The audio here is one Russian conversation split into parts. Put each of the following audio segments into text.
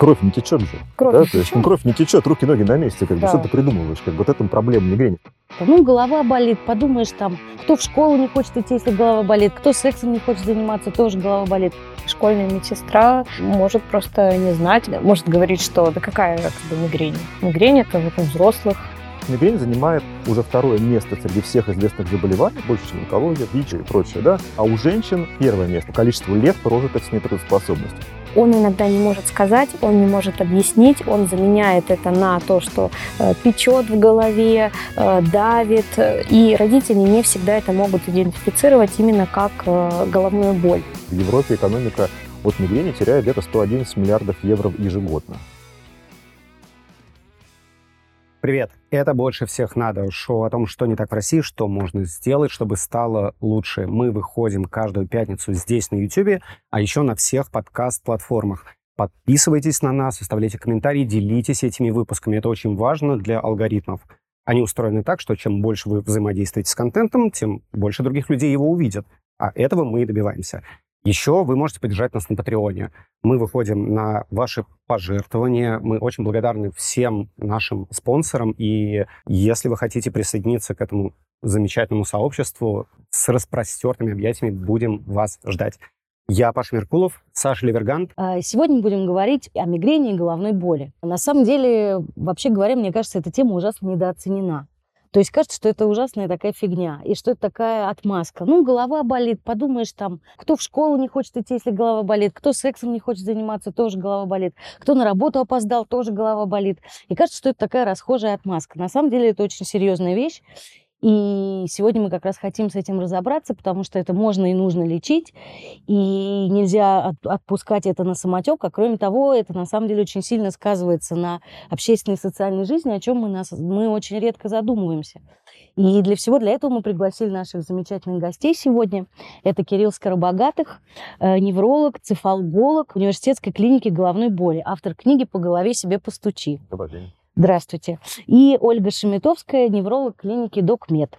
кровь не течет же. Кровь да? не То есть, течет. ну, кровь не течет, руки, ноги на месте. Как бы, Да. Что ты придумываешь? Как бы, вот это проблема мигрени. Ну, голова болит, подумаешь там, кто в школу не хочет идти, если голова болит, кто сексом не хочет заниматься, тоже голова болит. Школьная медсестра может просто не знать, может говорить, что да какая как бы, мигрень. Мигрень это вот у взрослых. Мигрень занимает уже второе место среди всех известных заболеваний, больше, чем онкология, ВИЧ и прочее, да? А у женщин первое место по количеству лет, прожитых с нетрудоспособностью. Он иногда не может сказать, он не может объяснить, он заменяет это на то, что э, печет в голове, э, давит, и родители не всегда это могут идентифицировать именно как э, головную боль. В Европе экономика от мигрени теряет где-то 111 миллиардов евро ежегодно. Привет! Это «Больше всех надо» шоу о том, что не так в России, что можно сделать, чтобы стало лучше. Мы выходим каждую пятницу здесь на YouTube, а еще на всех подкаст-платформах. Подписывайтесь на нас, оставляйте комментарии, делитесь этими выпусками. Это очень важно для алгоритмов. Они устроены так, что чем больше вы взаимодействуете с контентом, тем больше других людей его увидят. А этого мы и добиваемся. Еще вы можете поддержать нас на Патреоне. Мы выходим на ваши пожертвования. Мы очень благодарны всем нашим спонсорам. И если вы хотите присоединиться к этому замечательному сообществу, с распростертыми объятиями будем вас ждать. Я Паша Меркулов, Саша Левергант. А, Сегодня будем говорить о мигрени и головной боли. На самом деле, вообще говоря, мне кажется, эта тема ужасно недооценена. То есть кажется, что это ужасная такая фигня, и что это такая отмазка. Ну, голова болит, подумаешь там, кто в школу не хочет идти, если голова болит, кто сексом не хочет заниматься, тоже голова болит, кто на работу опоздал, тоже голова болит. И кажется, что это такая расхожая отмазка. На самом деле это очень серьезная вещь, и сегодня мы как раз хотим с этим разобраться, потому что это можно и нужно лечить, и нельзя от- отпускать это на самотек. А кроме того, это на самом деле очень сильно сказывается на общественной и социальной жизни, о чем мы, нас, мы очень редко задумываемся. И для всего для этого мы пригласили наших замечательных гостей сегодня. Это Кирилл Скоробогатых, э, невролог, цефалголог университетской клиники головной боли, автор книги «По голове себе постучи». Добрый день. Здравствуйте. И Ольга Шеметовская, невролог клиники Докмед.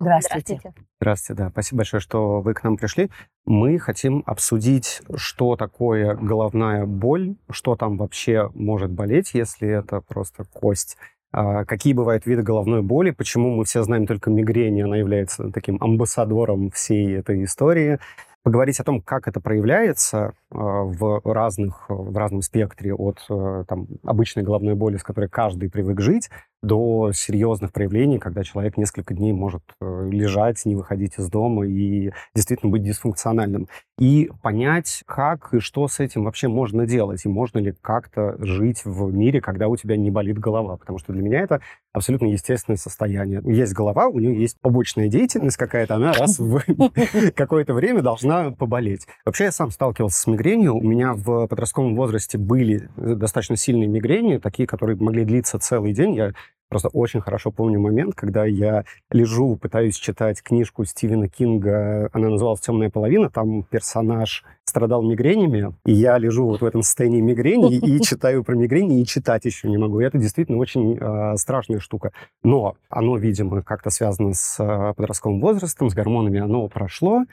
Здравствуйте. Здравствуйте, да. Спасибо большое, что вы к нам пришли. Мы хотим обсудить, что такое головная боль, что там вообще может болеть, если это просто кость. А, Какие бывают виды головной боли, почему мы все знаем только мигрень, она является таким амбассадором всей этой истории. Поговорить о том, как это проявляется а, в, разных, в разном спектре от э, там, обычной головной боли, с которой каждый привык жить, до серьезных проявлений, когда человек несколько дней может э, лежать, не выходить из дома и действительно быть дисфункциональным. И понять, как и что с этим вообще можно делать, и можно ли как-то жить в мире, когда у тебя не болит голова. Потому что для меня это абсолютно естественное состояние. Есть голова, у нее есть побочная деятельность какая-то, она раз в какое-то время должна поболеть. Вообще я сам сталкивался с мигренью. У меня в подростковом возрасте были достаточно сильные мигрени, такие, которые могли длиться целый день. Я Просто очень хорошо помню момент, когда я лежу, пытаюсь читать книжку Стивена Кинга, она называлась «Темная половина», там персонаж страдал мигренями, и я лежу вот в этом состоянии мигрени и читаю про мигрени, и читать еще не могу. И это действительно очень э, страшная штука. Но оно, видимо, как-то связано с э, подростковым возрастом, с гормонами, оно прошло,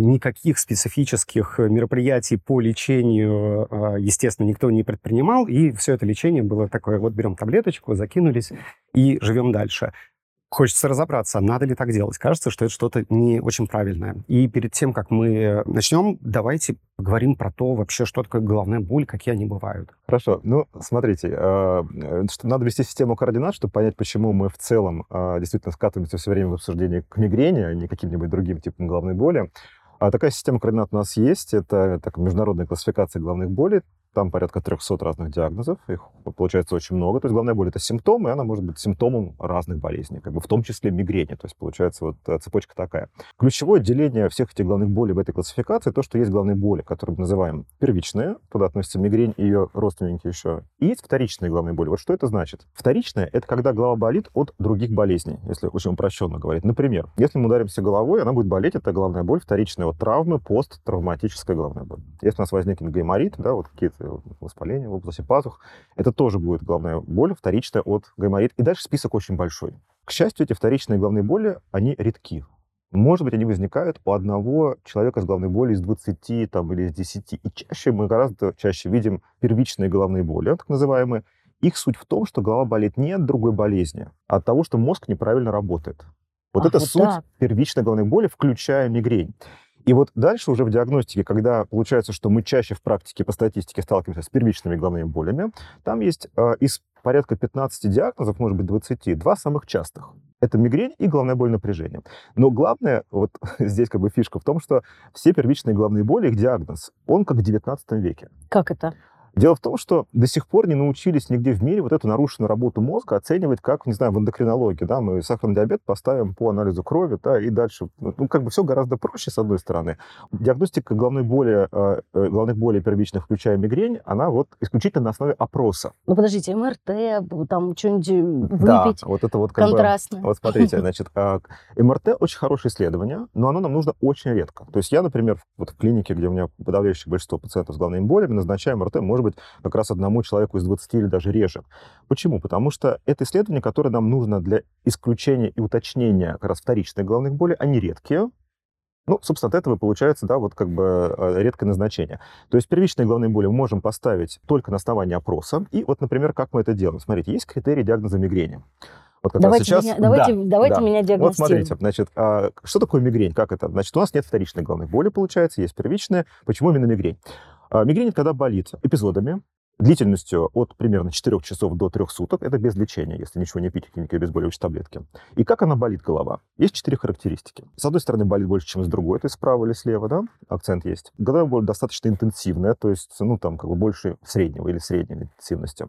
никаких специфических мероприятий по лечению, э, естественно, никто не предпринимал, и все это лечение было такое, вот берем таблеточку, закинулись и живем дальше. Хочется разобраться, надо ли так делать. Кажется, что это что-то не очень правильное. И перед тем, как мы начнем, давайте поговорим про то вообще, что такое головная боль, какие они бывают. Хорошо. Ну, смотрите, э, э, надо ввести систему координат, чтобы понять, почему мы в целом э, действительно скатываемся все время в обсуждении к мигрени, а не каким-нибудь другим типам головной боли. А такая система координат у нас есть. Это так, международная классификация головных болей. Там порядка 300 разных диагнозов. Их получается очень много. То есть головная боль — это симптом, и она может быть симптомом разных болезней, как бы в том числе мигрени. То есть получается вот э, цепочка такая. Ключевое деление всех этих головных болей в этой классификации то, что есть головные боли, которые мы называем первичные. Туда относятся мигрень и ее родственники еще. И есть вторичные головные боли. Вот что это значит? Вторичная — это когда голова болит от других болезней, если очень упрощенно говорить. Например, если мы ударимся головой, она будет болеть, это головная боль вторичная от травмы, посттравматическая головная боль. Если у нас возникнет гайморит, да, вот какие-то воспаления в области пазух, это тоже будет головная боль вторичная от гайморита. И дальше список очень большой. К счастью, эти вторичные головные боли, они редки. может быть, они возникают у одного человека с головной болью из 20 там, или из 10. И чаще мы гораздо чаще видим первичные головные боли, так называемые. Их суть в том, что голова болит не от другой болезни, а от того, что мозг неправильно работает. Вот Ах, это вот суть так. первичной головной боли, включая мигрень. И вот дальше уже в диагностике, когда получается, что мы чаще в практике по статистике сталкиваемся с первичными головными болями, там есть э, из порядка 15 диагнозов, может быть 20, два самых частых. Это мигрень и головная боль напряжения. Но главное, вот здесь как бы фишка в том, что все первичные головные боли, их диагноз, он как в 19 веке. Как это? Дело в том, что до сих пор не научились нигде в мире вот эту нарушенную работу мозга оценивать как, не знаю, в эндокринологии, да, мы сахарный диабет поставим по анализу крови, да, и дальше, ну, как бы все гораздо проще, с одной стороны. Диагностика головной боли, э, э, головных болей первичных, включая мигрень, она вот исключительно на основе опроса. Ну, подождите, МРТ, там что-нибудь Да, выпить вот это вот как бы... контрастно. Вот смотрите, значит, а, МРТ очень хорошее исследование, но оно нам нужно очень редко. То есть я, например, вот в клинике, где у меня подавляющее большинство пациентов с головными болями, назначаю МРТ, может быть, как раз одному человеку из 20 или даже реже. Почему? Потому что это исследование, которое нам нужно для исключения и уточнения как раз вторичных головных болей, они редкие, ну, собственно, от этого получается, да, вот как бы э, редкое назначение. То есть первичные головные боли мы можем поставить только на основании опроса. И вот, например, как мы это делаем? Смотрите, есть критерий диагноза мигрени. Вот как раз Давайте, сейчас... меня, давайте, Да, давайте да. меня Вот диагностируем. смотрите, значит, а, что такое мигрень? Как это? Значит, у нас нет вторичной головной боли, получается, есть первичная. Почему именно мигрень? А, Мигрень это когда болит эпизодами, длительностью от примерно 4 часов до 3 суток. Это без лечения, если ничего не пить, какие-нибудь обезболивающие таблетки. И как она болит, голова? Есть четыре характеристики. С одной стороны, болит больше, чем с другой, то есть справа или слева, да, акцент есть. Головная боль достаточно интенсивная, то есть, ну, там, как бы больше среднего или средней интенсивности.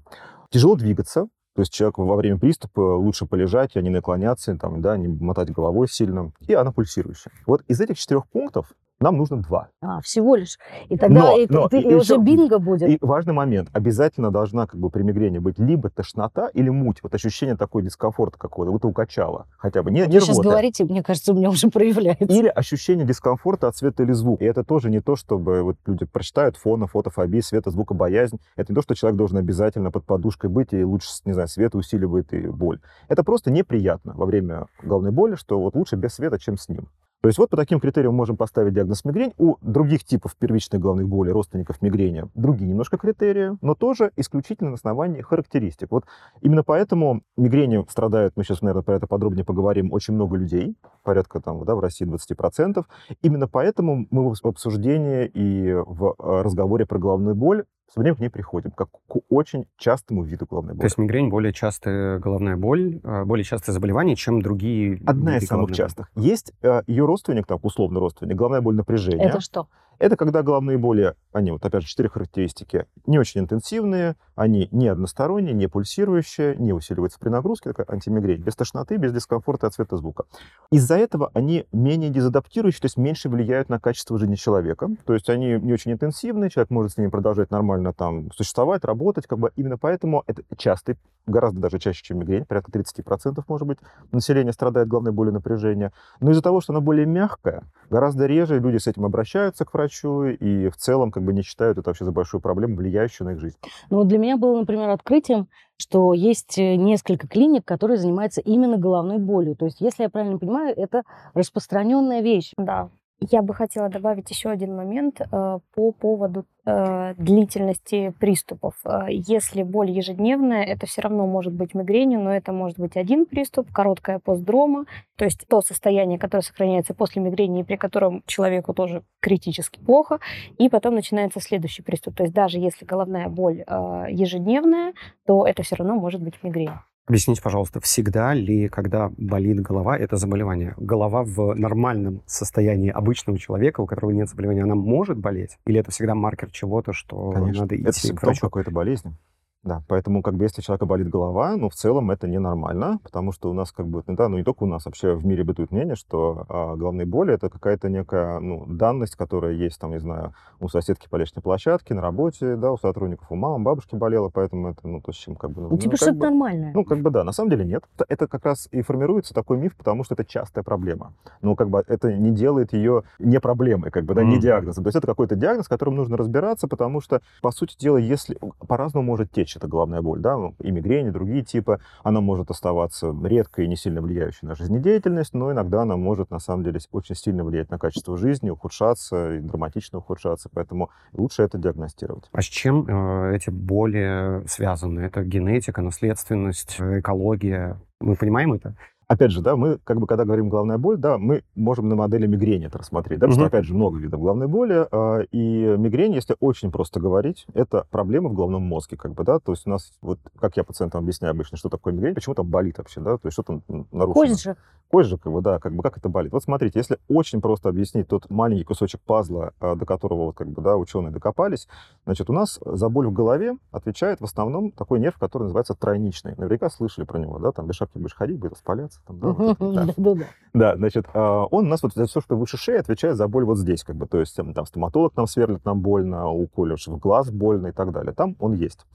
Тяжело двигаться, то есть человеку во время приступа лучше полежать, а не наклоняться, там, да, не мотать головой сильно. И она пульсирующая. Вот из этих четырех пунктов нам нужно два. А, всего лишь. И тогда Но- и, но ты- и и уже бинго будет. И важный момент. Обязательно должна как бы при мигрени быть либо тошнота или муть. Вот ощущение такой дискомфорта какого-то, будто укачало хотя бы. Не, Вот не вы сейчас рвота. говорите, мне кажется, у меня уже проявляется. Или ощущение дискомфорта от света или звука. И это тоже не то, чтобы вот люди прочитают фона, фотофобия, света, звука, боязнь. Это не то, что человек должен обязательно под подушкой быть, и лучше, не знаю, свет усиливает и боль. Это просто неприятно во время головной боли, что вот лучше без света, чем с ним. То есть вот по таким критериям можем поставить диагноз мигрень. У других типов первичной головных болей, родственников мигрени, другие немножко критерии, но тоже исключительно на основании характеристик. Вот именно поэтому мигренью страдают, мы сейчас, наверное, про это подробнее поговорим, очень много людей, порядка там, да, в России 20%. Именно поэтому мы в обсуждении и в э, разговоре про головную боль все время к ней приходим, как к очень частому виду головной То боли. есть мигрень более частая головная боль, э, более частое заболевание, чем другие Одна виды из самых частых. Есть э, ее родственник, там, условно родственник, головная боль напряжения. Это что? Это когда головные боли, они вот опять же четыре характеристики, не очень интенсивные, они не односторонние, не пульсирующие, не усиливаются при нагрузке, такая антимигрень, без тошноты, без дискомфорта от цвета звука. Из-за этого они менее дезадаптирующие, то есть меньше влияют на качество жизни человека. То есть они не очень интенсивные, человек может с ними продолжать нормально там существовать, работать, как бы именно поэтому это частый, гораздо даже чаще, чем мигрень, порядка 30% может быть, население страдает головной болью напряжения. Но из-за того, что она более мягкая, гораздо реже люди с этим обращаются к врачу и в целом как бы не считают это вообще за большую проблему, влияющую на их жизнь. Ну, вот для меня было, например, открытием, что есть э, несколько клиник, которые занимаются именно головной болью. То есть, если я правильно понимаю, это распространенная вещь. Да. Я бы хотела добавить еще один момент э, по поводу э, длительности приступов. Э, если боль ежедневная, это все равно может быть мигренью, но это может быть один приступ, короткая постдрома, то есть то состояние, которое сохраняется после мигрени, и при котором человеку тоже критически плохо, и потом начинается следующий приступ. То есть даже если головная боль ежедневная, то это все равно может быть мигрень. Объясните, пожалуйста, всегда ли, когда болит голова, это заболевание? Голова в нормальном состоянии обычного человека, у которого нет заболевания, она может болеть? Или это всегда маркер чего-то, что Конечно, надо идти это к симптом врачу? какой-то болезни. Да, поэтому как бы если у человека болит голова, ну, в целом это ненормально, потому что у нас как бы, ну, да, ну, не только у нас, вообще в мире бытует мнение, что а, головные боли — это какая-то некая, ну, данность, которая есть, там, не знаю, у соседки по лестничной площадке, на работе, да, у сотрудников, у мамы, бабушки болела, поэтому это, ну, то, с чем как бы... Ну, типа как что-то бы- нормальное. Ну, как бы да, на самом деле нет. Это- как раз и формируется такой миф, потому что это частая проблема. Ну, как бы это не делает ее не проблемой, как бы, да, не Мгм. диагнозом. То есть это какой-то диагноз, с которым нужно разбираться, потому что, по сути дела, если по-разному может течь. Речь, это головная боль, да, и мигрень, другие типы. Она может оставаться редко и не сильно влияющей на жизнедеятельность, но иногда она может, на самом деле, очень сильно влиять на качество жизни, ухудшаться и драматично ухудшаться, поэтому лучше это диагностировать. А с чем э, эти боли связаны? Это генетика, наследственность, экология? Мы понимаем это? Опять же, да, мы, как бы, когда говорим головная боль, да, мы можем на модели мигрени это рассмотреть, да, потому что, опять же, много видов головной боли, э, и мигрень, если очень просто говорить, это проблема в головном мозге, как бы, да, то есть у нас, вот, как я пациентам объясняю обычно, что такое мигрень, почему там болит вообще, да, то есть что там нарушено. Кость же. Кость же, как бы, да, как бы, как это болит. Вот смотрите, если очень просто объяснить тот маленький кусочек пазла, э, до которого, вот, как бы, да, ученые докопались, значит, у нас за боль в голове отвечает в основном такой нерв, который называется тройничный. Наверняка слышали про него, да, там без шапки будешь ходить, будет воспаляться, там, да, вот да, да, да. Да, значит, а, он у нас вот за все, что выше шеи, отвечает за боль вот здесь, как бы, то есть там стоматолог нам сверлит, нам больно, уколешь в глаз больно и так далее. Там он есть.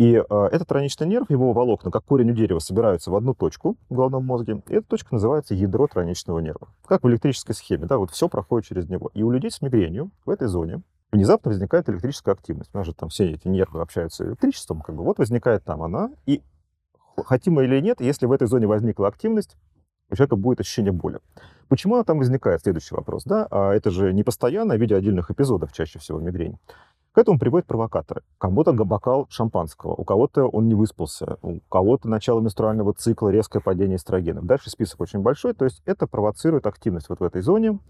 И э, этот троничный нерв, его волокна, как корень у дерева, собираются в одну точку в головном мозге. И эта точка называется ядро троничного нерва. Как в электрической схеме, да, вот все проходит через него. И у людей с мигренью в этой зоне внезапно возникает электрическая активность. У нас же там все эти нервы общаются с электричеством, как бы вот возникает там она, и хотим мы или нет, если в этой зоне возникла активность, у человека будет ощущение боли. Почему она там возникает? Следующий вопрос. Да? А это же не постоянно, а в виде отдельных эпизодов чаще всего мигрень. К этому приводят провокаторы. Кому-то бокал шампанского, у кого-то он не выспался, у кого-то начало менструального цикла, резкое падение эстрогенов. Дальше список очень большой, то есть это провоцирует активность вот в этой зоне.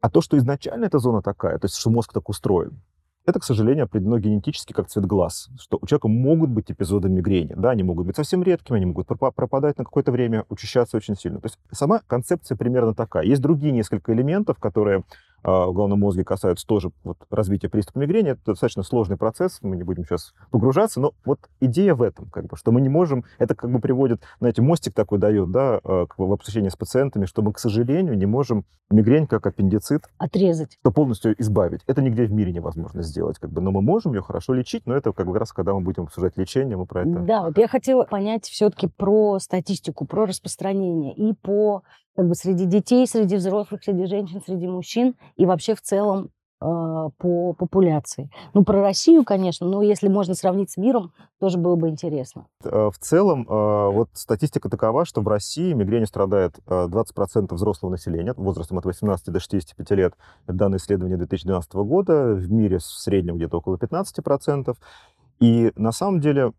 А то, что изначально эта зона такая, то есть что мозг так устроен, это, к сожалению, определено генетически как цвет глаз, что у человека могут быть эпизоды мигрени, да, они могут быть совсем редкими, они могут пропадать на какое-то время, учащаться очень сильно. То есть сама концепция примерно такая. Есть другие несколько элементов, которые в головном мозге касаются тоже вот развития приступа мигрени. Это достаточно сложный процесс, мы не будем сейчас погружаться, но вот идея в этом, как бы, что мы не можем, это как бы приводит, знаете, мостик такой дает, да, а, в обсуждении с пациентами, что мы, к сожалению, не можем мигрень как аппендицит отрезать, что полностью избавить. Это нигде в мире невозможно сделать, как бы, но мы можем ее хорошо лечить, но это как раз, когда мы будем обсуждать лечение, мы про это... Да, вот я хотела понять все-таки про статистику, про распространение и по как бы среди детей, среди взрослых, среди женщин, среди мужчин и вообще в целом э, по популяции. Ну, про Россию, конечно, но если можно сравнить с миром, тоже было бы интересно. Э, в целом, э, вот статистика такова, что в России мигренью страдает 20% взрослого населения возрастом от 18 до 65 лет. Это данные исследования 2012 года. В мире в среднем где-то около 15%. И на самом деле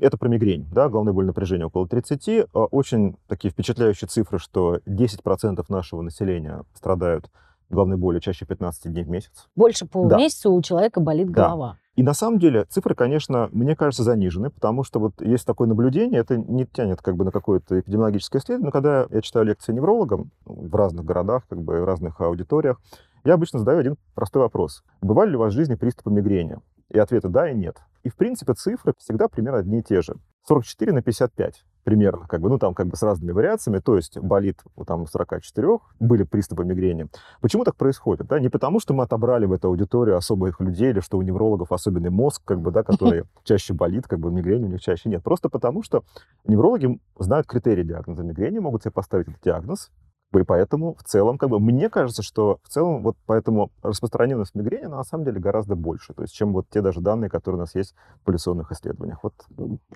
это про мигрень, да, головная боль напряжения около 30. А, очень такие впечатляющие цифры, что 10% нашего населения страдают головной болью чаще 15 дней в месяц. Больше полумесяца да. у человека болит да. голова. И на самом деле цифры, конечно, мне кажется, занижены, потому что вот есть такое наблюдение, это не тянет как бы на какое-то эпидемиологическое исследование, но когда я читаю лекции неврологам в разных городах, как бы в разных аудиториях, я обычно задаю один простой вопрос. Бывали ли у вас в жизни приступы мигрени? И ответы «да» и «нет». И, в принципе, цифры всегда примерно одни и те же. 44 на 55 примерно, как бы, ну, там, как бы с разными вариациями, то есть болит у там 44, были приступы мигрени. Почему так происходит, да? Не потому, что мы отобрали в эту аудиторию особых людей, или что у неврологов особенный мозг, как бы, да, который чаще болит, как бы мигрень у них чаще нет. Просто потому, что неврологи знают критерии диагноза мигрени, могут себе поставить этот диагноз, и поэтому в целом, как бы, мне кажется, что в целом вот поэтому распространенность мигрени, она на самом деле гораздо больше, то есть чем вот те даже данные, которые у нас есть в популяционных исследованиях. Вот.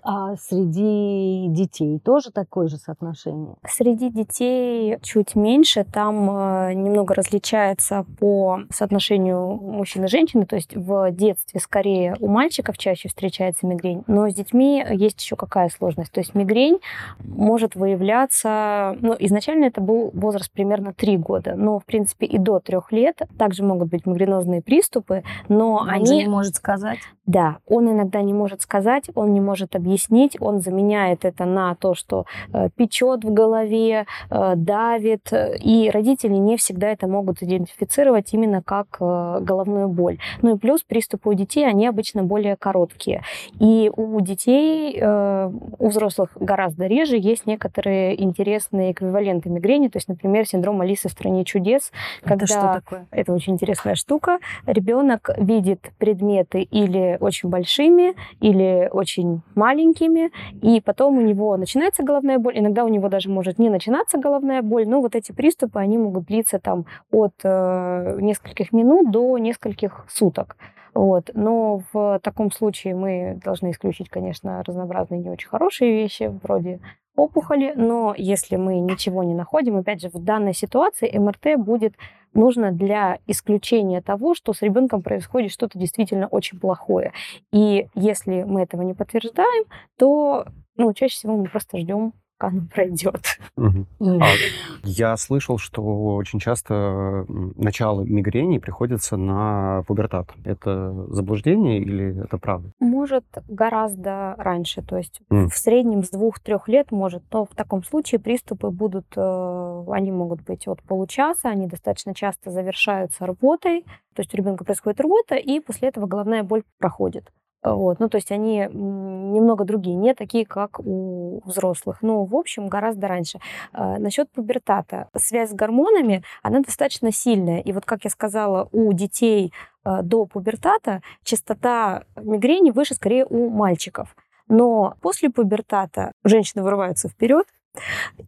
А среди детей тоже такое же соотношение? Среди детей чуть меньше, там э, немного различается по соотношению мужчин и женщин, то есть в детстве скорее у мальчиков чаще встречается мигрень, но с детьми есть еще какая сложность, то есть мигрень может выявляться, ну, изначально это был возраст примерно 3 года. Но, в принципе, и до 3 лет также могут быть мигренозные приступы, но он они... не может сказать. Да, он иногда не может сказать, он не может объяснить, он заменяет это на то, что э, печет в голове, э, давит, и родители не всегда это могут идентифицировать именно как э, головную боль. Ну и плюс приступы у детей, они обычно более короткие. И у детей, э, у взрослых гораздо реже есть некоторые интересные эквиваленты мигрени, то есть, например, синдром Алисы в стране чудес, когда это что такое? Это очень интересная штука. Ребенок видит предметы или очень большими, или очень маленькими, и потом у него начинается головная боль. Иногда у него даже может не начинаться головная боль, но вот эти приступы, они могут длиться там от э, нескольких минут до нескольких суток. Вот. Но в таком случае мы должны исключить, конечно, разнообразные не очень хорошие вещи, вроде опухоли, но если мы ничего не находим, опять же, в данной ситуации МРТ будет нужно для исключения того, что с ребенком происходит что-то действительно очень плохое. И если мы этого не подтверждаем, то ну, чаще всего мы просто ждем оно пройдет. А я слышал, что очень часто начало мигрени приходится на пубертат. Это заблуждение или это правда? Может гораздо раньше, то есть в среднем с двух-трех лет может, но в таком случае приступы будут, э, они могут быть от получаса, они достаточно часто завершаются рвотой, то есть у ребенка происходит рвота, и после этого головная боль проходит. Вот. Ну, то есть они немного другие, не такие, как у взрослых. Но, в общем, гораздо раньше. А, насчет пубертата. Связь с гормонами, она достаточно сильная. И вот, как я сказала, у детей а, до пубертата частота мигрени выше скорее у мальчиков. Но после пубертата женщины вырываются вперед,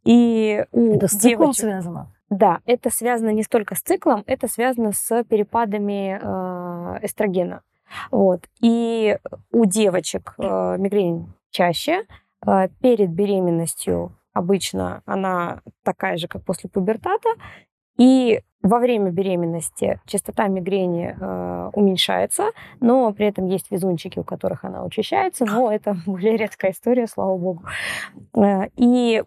и у Это с циклом девочек... связано? Да, это связано не столько с циклом, это связано с перепадами э, эстрогена. Вот. И у девочек э, мигрень чаще. Э, перед беременностью обычно она такая же, как после пубертата. И во время беременности частота мигрени э, уменьшается, но при этом есть везунчики, у которых она учащается, но это более редкая история, слава богу. Э, и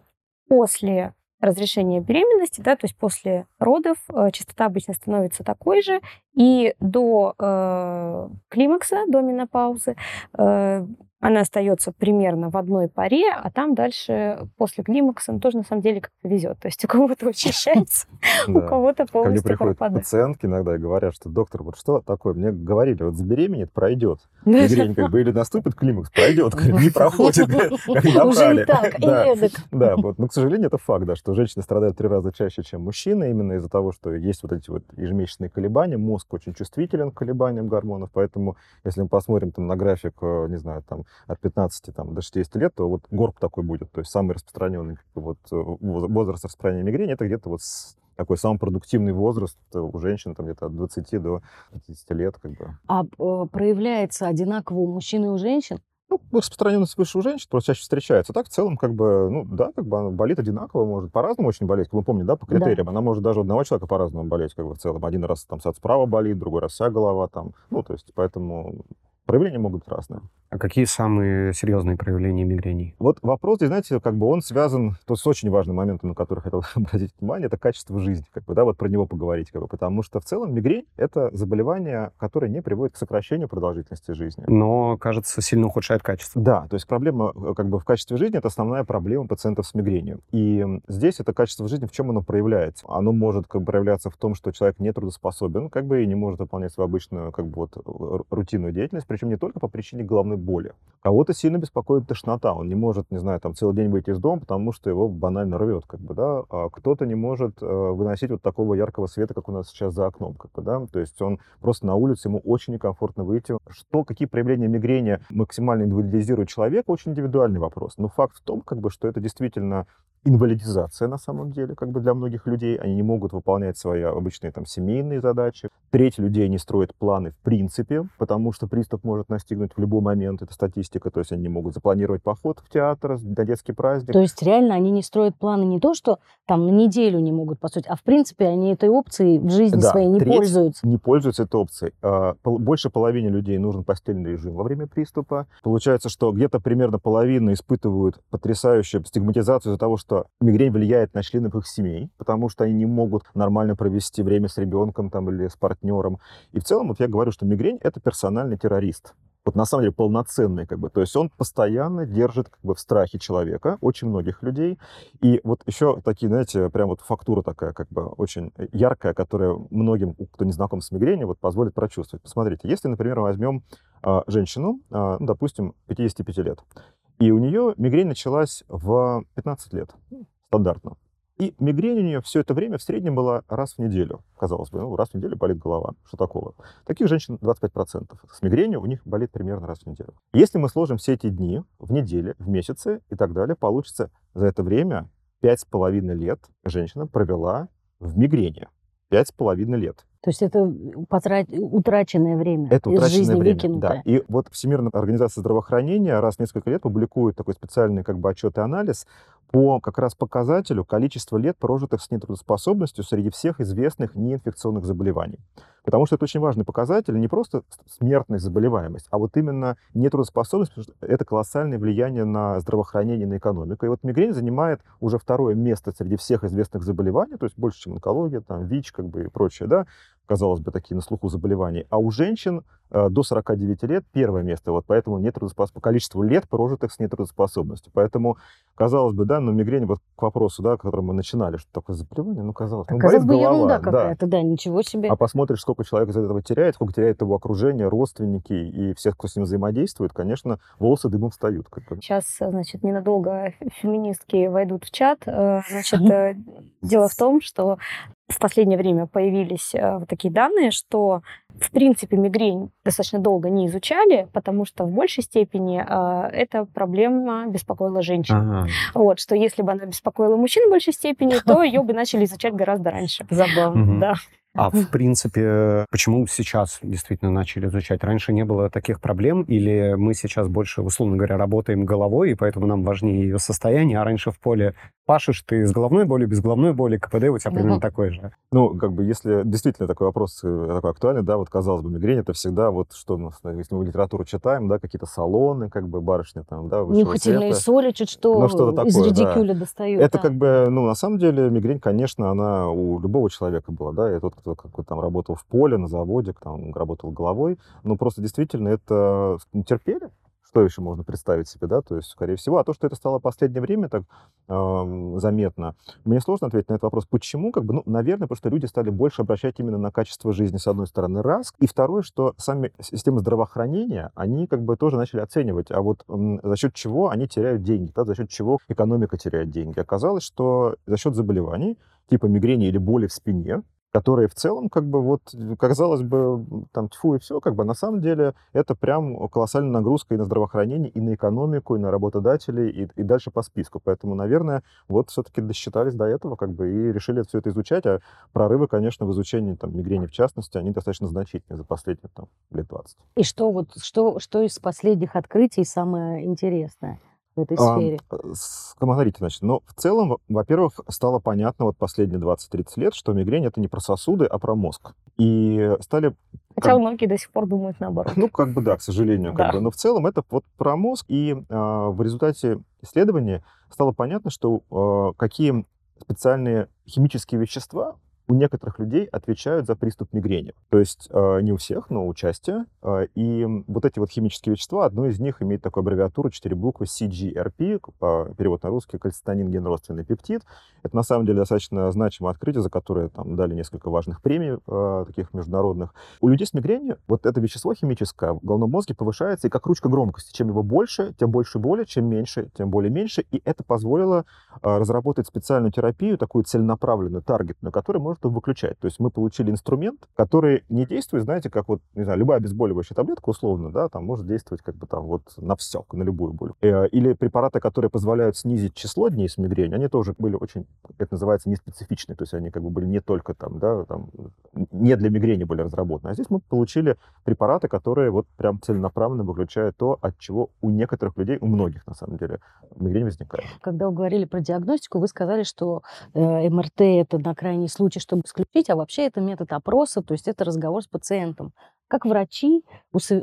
после разрешения беременности, да, то есть после родов э, частота обычно становится такой же, и до э, климакса, до менопаузы, э, она остается примерно в одной паре, а там дальше после климакса ну, тоже на самом деле как-то везет. То есть у кого-то учащается, у кого-то Ко мне полностью приходят пациентки иногда и говорят, что доктор, вот что такое? Мне говорили, вот забеременеет, пройдет. Мигрень как бы или наступит климакс, пройдет, не проходит, как Уже и так, и Да. эдак. Да, вот. Но, к сожалению, это факт, да, что женщины страдают три раза чаще, чем мужчины, именно из-за того, что есть вот эти вот ежемесячные колебания. Мозг очень чувствителен к колебаниям гормонов, поэтому если мы посмотрим там на график, э, не знаю, там от 15 там, до 60 лет, то вот горб такой будет. То есть самый распространенный вот, э, воз- возраст распространения мигрени это где-то вот с- такой самый продуктивный возраст э, у женщин там где-то от 20 до 50 лет. Как бы. А э, проявляется одинаково у мужчин и у женщин? Ну, распространенность выше у женщин просто чаще встречается. Так, в целом, как бы, ну, да, как бы она болит одинаково, может по-разному очень болеть. Как вы помните, да, по Да. критериям. Она может даже у одного человека по-разному болеть, как бы в целом. Один раз там сад справа болит, другой раз вся голова там. Ну, то есть, поэтому проявления могут быть разные. А какие самые серьезные проявления мигрени? Вот вопрос, здесь, знаете, как бы он связан тут с очень важным моментом, на который хотел обратить внимание, это качество жизни, как бы, да, вот про него поговорить, как бы, потому что в целом мигрень — это заболевание, которое не приводит к сокращению продолжительности жизни. Но, кажется, сильно ухудшает качество. Да, то есть проблема э, как бы в качестве жизни это основная проблема пациентов с мигренью. И здесь это качество жизни в чем оно проявляется? Оно может как бы проявляться в том, что человек не трудоспособен, как бы и не может выполнять свою обычную как бы вот ру- рутинную деятельность, причем не только по причине головной боли. Кого-то сильно беспокоит тошнота, он не может, не знаю, там целый день выйти из дома, потому что его банально рвет, как бы, да. А кто-то не может э, выносить вот такого яркого света, как у нас сейчас за окном, как бы, да. То есть он просто на улице, ему очень некомфортно выйти. Что, какие проявления мигрени максимально индивидуализируют человека, очень индивидуальный вопрос. Но факт в том, как бы, что это действительно инвалидизация на самом деле, как бы для многих людей. Они не могут выполнять свои обычные там семейные задачи. Треть людей не строит планы в принципе, потому что приступ может настигнуть в любой момент. Это статистика. То есть они могут запланировать поход в театр на детский праздник. То есть реально они не строят планы не то, что там на неделю не могут построить, а в принципе они этой опцией в жизни Да, своей не треть пользуются. не пользуются этой опцией. А, Больше половине людей нужен постельный режим во время приступа. Получается, что где-то примерно половина испытывают потрясающую стигматизацию из-за того, что мигрень влияет на членов их семей, потому что они не могут нормально провести время с ребенком там, или с партнером. И в целом, вот я говорю, что мигрень — это персональный террорист. Вот на самом деле полноценный, как бы. То есть он постоянно держит как бы в страхе человека, очень многих людей. И вот еще такие, знаете, прям вот фактура такая, как бы очень яркая, которая многим, кто не знаком с мигренью, вот позволит прочувствовать. Посмотрите, если, например, возьмем а, женщину, а, ну, допустим, 55 лет, и у нее мигрень началась в 15 лет, ну, стандартно. И мигрень у нее все это время в среднем была раз в неделю. Казалось бы, ну, раз в неделю болит голова. Что такого? Таких женщин 25%. С мигренью у них болит примерно раз в неделю. Если мы сложим все эти дни в неделе, в месяцы и так далее, получится за это время пять с половиной лет женщина провела в мигрени. Пять с половиной лет. То есть это потрат... утраченное время Это из утраченное жизни время, выкинутое. да. И вот Всемирная организация здравоохранения раз в несколько лет публикует такой специальный как бы отчет и анализ по как раз показателю количества лет, прожитых с нетрудоспособностью среди всех известных неинфекционных заболеваний. Потому что это очень важный показатель, не просто смертность, заболеваемость, а вот именно нетрудоспособность, потому что это колоссальное влияние на здравоохранение, на экономику. И вот мигрень занимает уже второе место среди всех известных заболеваний, то есть больше, чем онкология, там, ВИЧ как бы и прочее, да, казалось бы, такие на слуху заболеваний. А у женщин э, до 49 лет первое место, вот поэтому нетрудоспос... по количеству лет, прожитых с нетрудоспособностью. Поэтому, казалось бы, да, но мигрень, вот к вопросу, да, которым мы начинали, что такое заболевание, ну, казалось, ну, Казалось болит бы, голова, ерунда да. какая-то, да, ничего себе. А посмотришь, сколько человек из этого теряет, сколько теряет его окружение, родственники и все, кто с ним взаимодействует, конечно, волосы дымом встают. Как бы. Сейчас, значит, ненадолго феминистки войдут в чат. Э, Значит, э, дело в том, что в последнее время появились э, вот такие данные, что в принципе мигрень достаточно долго не изучали, потому что в большей степени э, эта проблема беспокоила женщин. Ага. Вот, что если бы она беспокоила мужчин в большей степени, то ее бы начали изучать гораздо раньше. Забавно. Да. А в принципе, почему сейчас действительно начали изучать? Раньше не было таких проблем, или мы сейчас больше, условно говоря, работаем головой, и поэтому нам важнее ее состояние, а раньше в поле пашешь ты с головной болью, без головной боли, КПД у тебя примерно Мгм. такой же. Ну, как бы, если действительно такой вопрос э, такой актуальный, да, вот, казалось бы, мигрень это всегда вот что, ну, если мы литературу читаем, да, какие-то салоны, как бы, барышни там, да, Нюхательные света. соли чуть что, Ну, что-то из такое, да. редикюля достают. Это да. как бы, ну, на самом деле, мигрень, конечно, она у любого человека была, да, и тот, кто как там работал в поле, на заводе, там, работал головой, ну, просто действительно это ну, терпели, что еще можно представить себе, да, то есть, скорее всего, а то, что это стало в последнее время так эм, заметно, мне сложно ответить на этот вопрос. Почему? Как бы, ну, наверное, потому что люди стали больше обращать именно на качество жизни, с одной стороны, раз, и второе, что сами системы здравоохранения, они как бы тоже начали оценивать, а вот м, за счет чего они теряют деньги, да, за счет чего экономика теряет деньги. Оказалось, что за счет заболеваний, типа мигрени или боли в спине, которые в целом, как бы, вот, казалось бы, там, тьфу и все, как бы, на самом деле, это прям колоссальная нагрузка и на здравоохранение, и на экономику, и на работодателей, и, и дальше по списку. Поэтому, наверное, вот все-таки досчитались до этого, как бы, и решили все это изучать, а прорывы, конечно, в изучении, там, мигрени в частности, они достаточно значительные за последние, там, лет 20. И что вот, что, что из последних открытий самое интересное в этой А, сфере? с- Смотрите, значит, ну, в целом, во- во-первых, стало понятно вот последние 20-30 лет, что мигрень это не про сосуды, а про мозг. И стали, Хотя Как- многие до сих пор думают наоборот. ну, как бы да, к сожалению, как Да. бы, но в целом это вот про мозг. И а, в результате исследования стало понятно, что а, какие специальные химические вещества у некоторых людей отвечают за приступ мигрени. То есть э, не у всех, но у части. Э, и вот эти вот химические вещества, одно из них имеет такую аббревиатуру, четыре буквы CGRP, по перевод на русский, кальцитонин генродственный пептид. Это на самом деле достаточно значимое открытие, за которое там дали несколько важных премий, э, таких международных. У людей с мигренью вот это вещество химическое в головном мозге повышается и как ручка громкости. Чем его больше, тем больше боли, чем меньше, тем более меньше. И это позволило разработать специальную терапию, такую целенаправленную, таргетную, которая может его выключать. То есть мы получили инструмент, который не действует, знаете, как вот, не знаю, любая обезболивающая таблетка, условно, да, там может действовать как бы там вот на все, на любую боль. Э, Или препараты, которые позволяют снизить число дней с мигренью, они тоже были очень, это называется, неспецифичные, то есть они как бы были не только там, да, там, не для мигрени были разработаны. А здесь мы получили препараты, которые вот прям целенаправленно выключают то, от чего у некоторых людей, у многих на самом деле, мигрень возникает. Когда вы говорили про диагностику, вы сказали, что э, МРТ это на крайний случай, чтобы исключить, а вообще это метод опроса, то есть это разговор с пациентом. Как врачи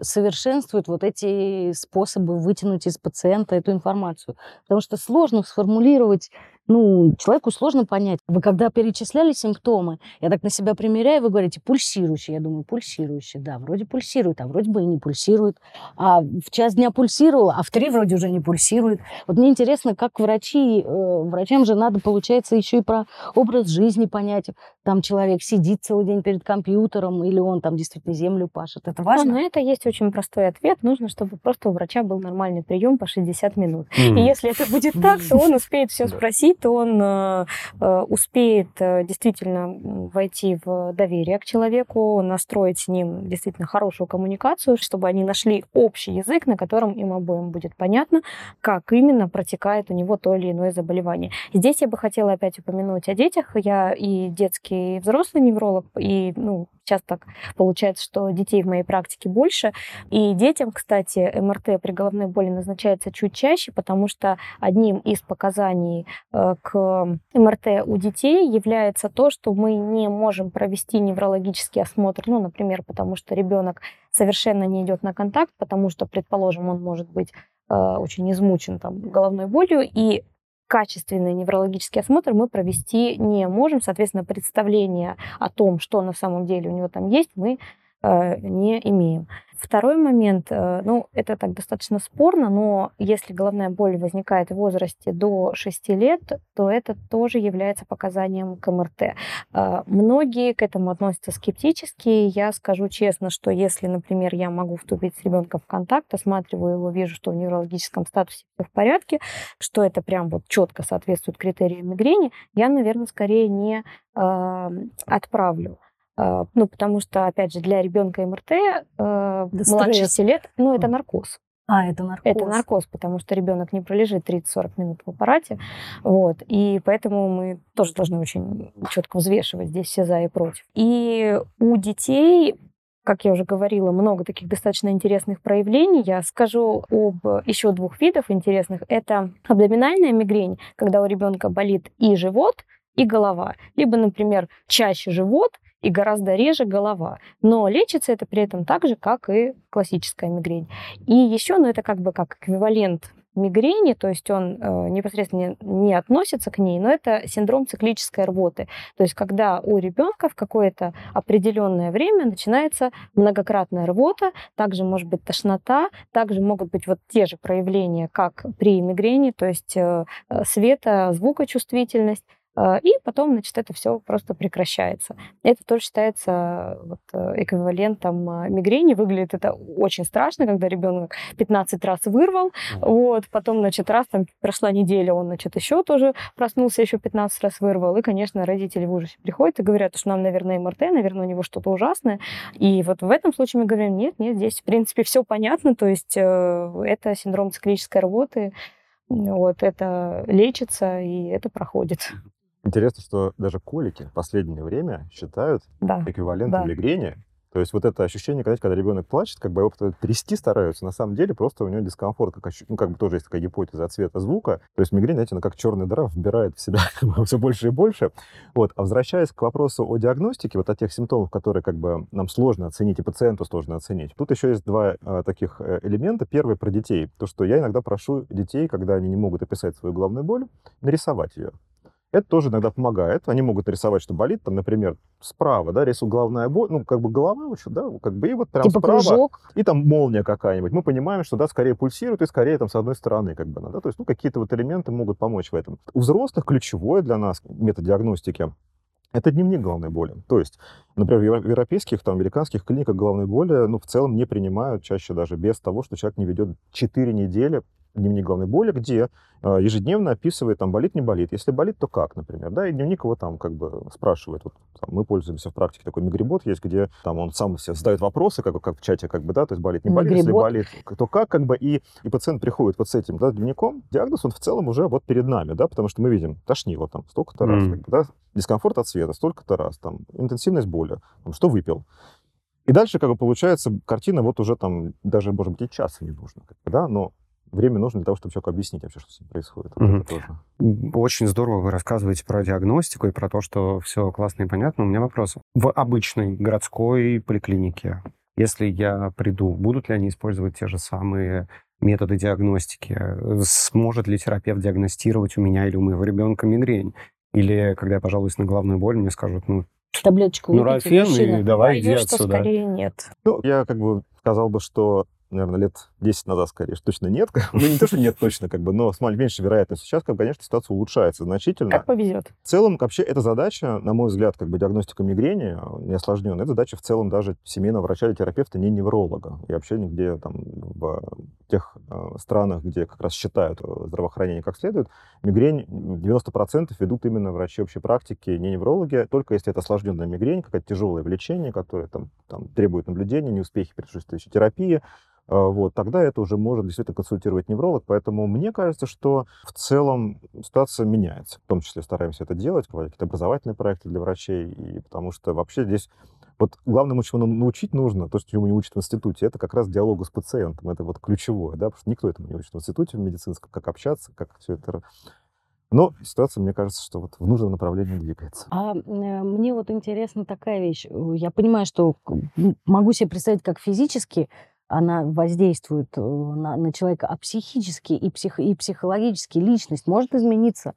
совершенствуют вот эти способы вытянуть из пациента эту информацию? Потому что сложно сформулировать, ну, человеку сложно понять. Вы когда перечисляли симптомы, я так на себя примеряю, вы говорите пульсирующий. Я думаю, пульсирующий, да, вроде пульсирует, а вроде бы и не пульсирует. А в час дня пульсировало, а в три вроде уже не пульсирует. Вот мне интересно, как врачи, э, врачам же надо, получается, еще и про образ жизни понять. Там человек сидит целый день перед компьютером, или он там действительно землю пашет. Это важно? на это есть очень простой ответ. Нужно, чтобы просто у врача был нормальный прием по 60 минут. М. И если это будет так, то он успеет все спросить, болит, он э, э, успеет э, действительно войти в доверие к человеку, настроить с ним действительно хорошую коммуникацию, чтобы они нашли общий язык, на котором им обоим будет понятно, как именно протекает у него то или иное заболевание. Здесь я бы хотела опять упомянуть о детях. Я и детский, и взрослый невролог, и ну, Сейчас так получается, что детей в моей практике больше. И детям, кстати, МРТ при головной боли назначается чуть чаще, потому что одним из показаний э, к МРТ у детей является то, что мы не можем провести неврологический осмотр, ну, например, потому что ребенок совершенно не идет на контакт, потому что, предположим, он может быть э, очень измучен там, головной болью, и качественный неврологический осмотр мы провести не можем. Соответственно, представление о том, что на самом деле у него там есть, мы не имеем. Второй момент, э, ну, это так достаточно спорно, но если головная боль возникает в возрасте до 6 лет, то это тоже является показанием к МРТ. Э, многие к этому относятся скептически. Я скажу честно, что если, например, я могу вступить с ребенком в контакт, осматриваю его, вижу, что в неврологическом статусе все в порядке, что это прям вот четко соответствует критериям мигрени, я, наверное, скорее не э, отправлю. А, ну, потому что, опять же, для ребенка МРТ э, младше 6 лет, ну, это наркоз. А, это наркоз. Это наркоз, потому что ребенок не пролежит 30-40 минут в аппарате. Вот. И поэтому мы тоже должны очень четко взвешивать здесь все за и против. И у детей как я уже говорила, много таких достаточно интересных проявлений. Я скажу об еще двух видах интересных. Это абдоминальная мигрень, когда у ребенка болит и живот, и голова. Либо, например, чаще живот, и гораздо реже голова. Но лечится это при этом так же, как и классическая мигрень. И еще, ну это как бы как эквивалент мигрени, то есть он э, непосредственно не, не относится к ней, но это синдром циклической рвоты. То есть когда у ребенка в какое-то определенное время начинается многократная рвота, также может быть тошнота, также могут быть вот те же проявления, как при мигрени, то есть э, э света, звукочувствительность, и потом, значит, это все просто прекращается. Это тоже считается вот, э, эквивалентом а, мигрени. Выглядит это очень страшно, когда ребенок 15 раз вырвал, вот, потом, значит, раз там прошла неделя, он, значит, еще тоже проснулся, еще 15 раз вырвал. И, конечно, родители в ужасе приходят и говорят, что нам, наверное, МРТ, наверное, у него что-то ужасное. И вот в этом случае мы говорим, нет, нет, здесь, в принципе, все понятно, то есть э, это синдром циклической работы, вот, это лечится, и это проходит. Интересно, что даже колики в последнее время считают да. эквивалентом да. мигрени. То есть вот это ощущение, когда, когда ребенок плачет, как бы его трясти стараются, на самом деле просто у него дискомфорт, как, ну, как бы тоже есть такая гипотеза от цвета звука. То есть мигрень, знаете, она как черная дыра вбирает в себя все больше и больше. Вот. А возвращаясь к вопросу о диагностике, вот о тех симптомах, которые как бы нам сложно оценить и пациенту сложно оценить, тут еще есть два а, таких э, элемента. Первый про детей. То, что я иногда прошу детей, когда они не могут описать свою головную боль, нарисовать ее. Это тоже иногда помогает. Они могут рисовать, что болит, там, например, справа, да, рисует головная боль, ну, как бы голова еще, да, как бы, и вот прям типа справа, кружок. и там молния какая-нибудь. Мы понимаем, что, да, скорее пульсирует, и скорее там с одной стороны, как бы, да, то есть, ну, какие-то вот элементы могут помочь в этом. У взрослых ключевое для нас метод диагностики это дневник головной боли. То есть, например, в европейских, там, американских клиниках головной боли, ну, в целом не принимают чаще даже без того, что человек не ведет 4 недели дневник головной боли, где э, ежедневно описывает, там, болит, не болит. Если болит, то как, например, да, и дневник его там как бы спрашивает. Вот, там, мы пользуемся в практике такой мигрибот есть, где там он сам себе задает вопросы, как, как в чате, как бы, да, то есть болит, не болит, если болит, то как, как бы, и, и пациент приходит вот с этим, да, дневником, диагноз, он в целом уже вот перед нами, да, потому что мы видим, тошнило там столько-то mm. раз, как бы, да, дискомфорт от света столько-то раз, там, интенсивность боли, там, что выпил. И дальше, как бы, получается, картина вот уже там, даже, может быть, и часа не нужно, как бы, да, но время нужно для того, чтобы человеку объяснить вообще, что с ним происходит. Вот угу. тоже. Очень здорово вы рассказываете про диагностику и про то, что все классно и понятно. У меня вопрос. В обычной городской поликлинике, если я приду, будут ли они использовать те же самые методы диагностики? Сможет ли терапевт диагностировать у меня или у моего ребенка мигрень? Или когда я пожалуюсь на головную боль, мне скажут, ну, таблеточку Нурофен и давай иди отсюда. что скорее нет. Ну, я как бы сказал бы, что наверное, лет 10 назад, скорее, точно нет. Ну, не то, что нет точно, как бы, но с меньшей вероятностью. Сейчас, как, конечно, ситуация улучшается значительно. Как повезет. В целом, вообще, эта задача, на мой взгляд, как бы диагностика мигрени, не осложненная, это задача в целом даже семейного врача или терапевта, не невролога. И вообще нигде там в тех э, странах, где как раз считают э, здравоохранение как следует, мигрень 90% ведут именно врачи общей практики, не неврологи, только если это осложненная мигрень, какое-то тяжелое влечение, которое там, там требует наблюдения, неуспехи предшествующей терапии, вот, тогда это уже может действительно консультировать невролог. Поэтому мне кажется, что в целом ситуация меняется. В том числе стараемся это делать, какие-то образовательные проекты для врачей, и потому что вообще здесь вот главное, чему научить нужно, то, чему не учат в институте, это как раз диалогу с пациентом. Это вот ключевое, да, потому что никто этому не учит в институте в медицинском, как общаться, как все это но ситуация, мне кажется, что вот в нужном направлении двигается. А э, мне вот интересна такая вещь. Я понимаю, что могу себе представить, как физически она воздействует э, на, на человека, а психически и, псих, и психологически личность может измениться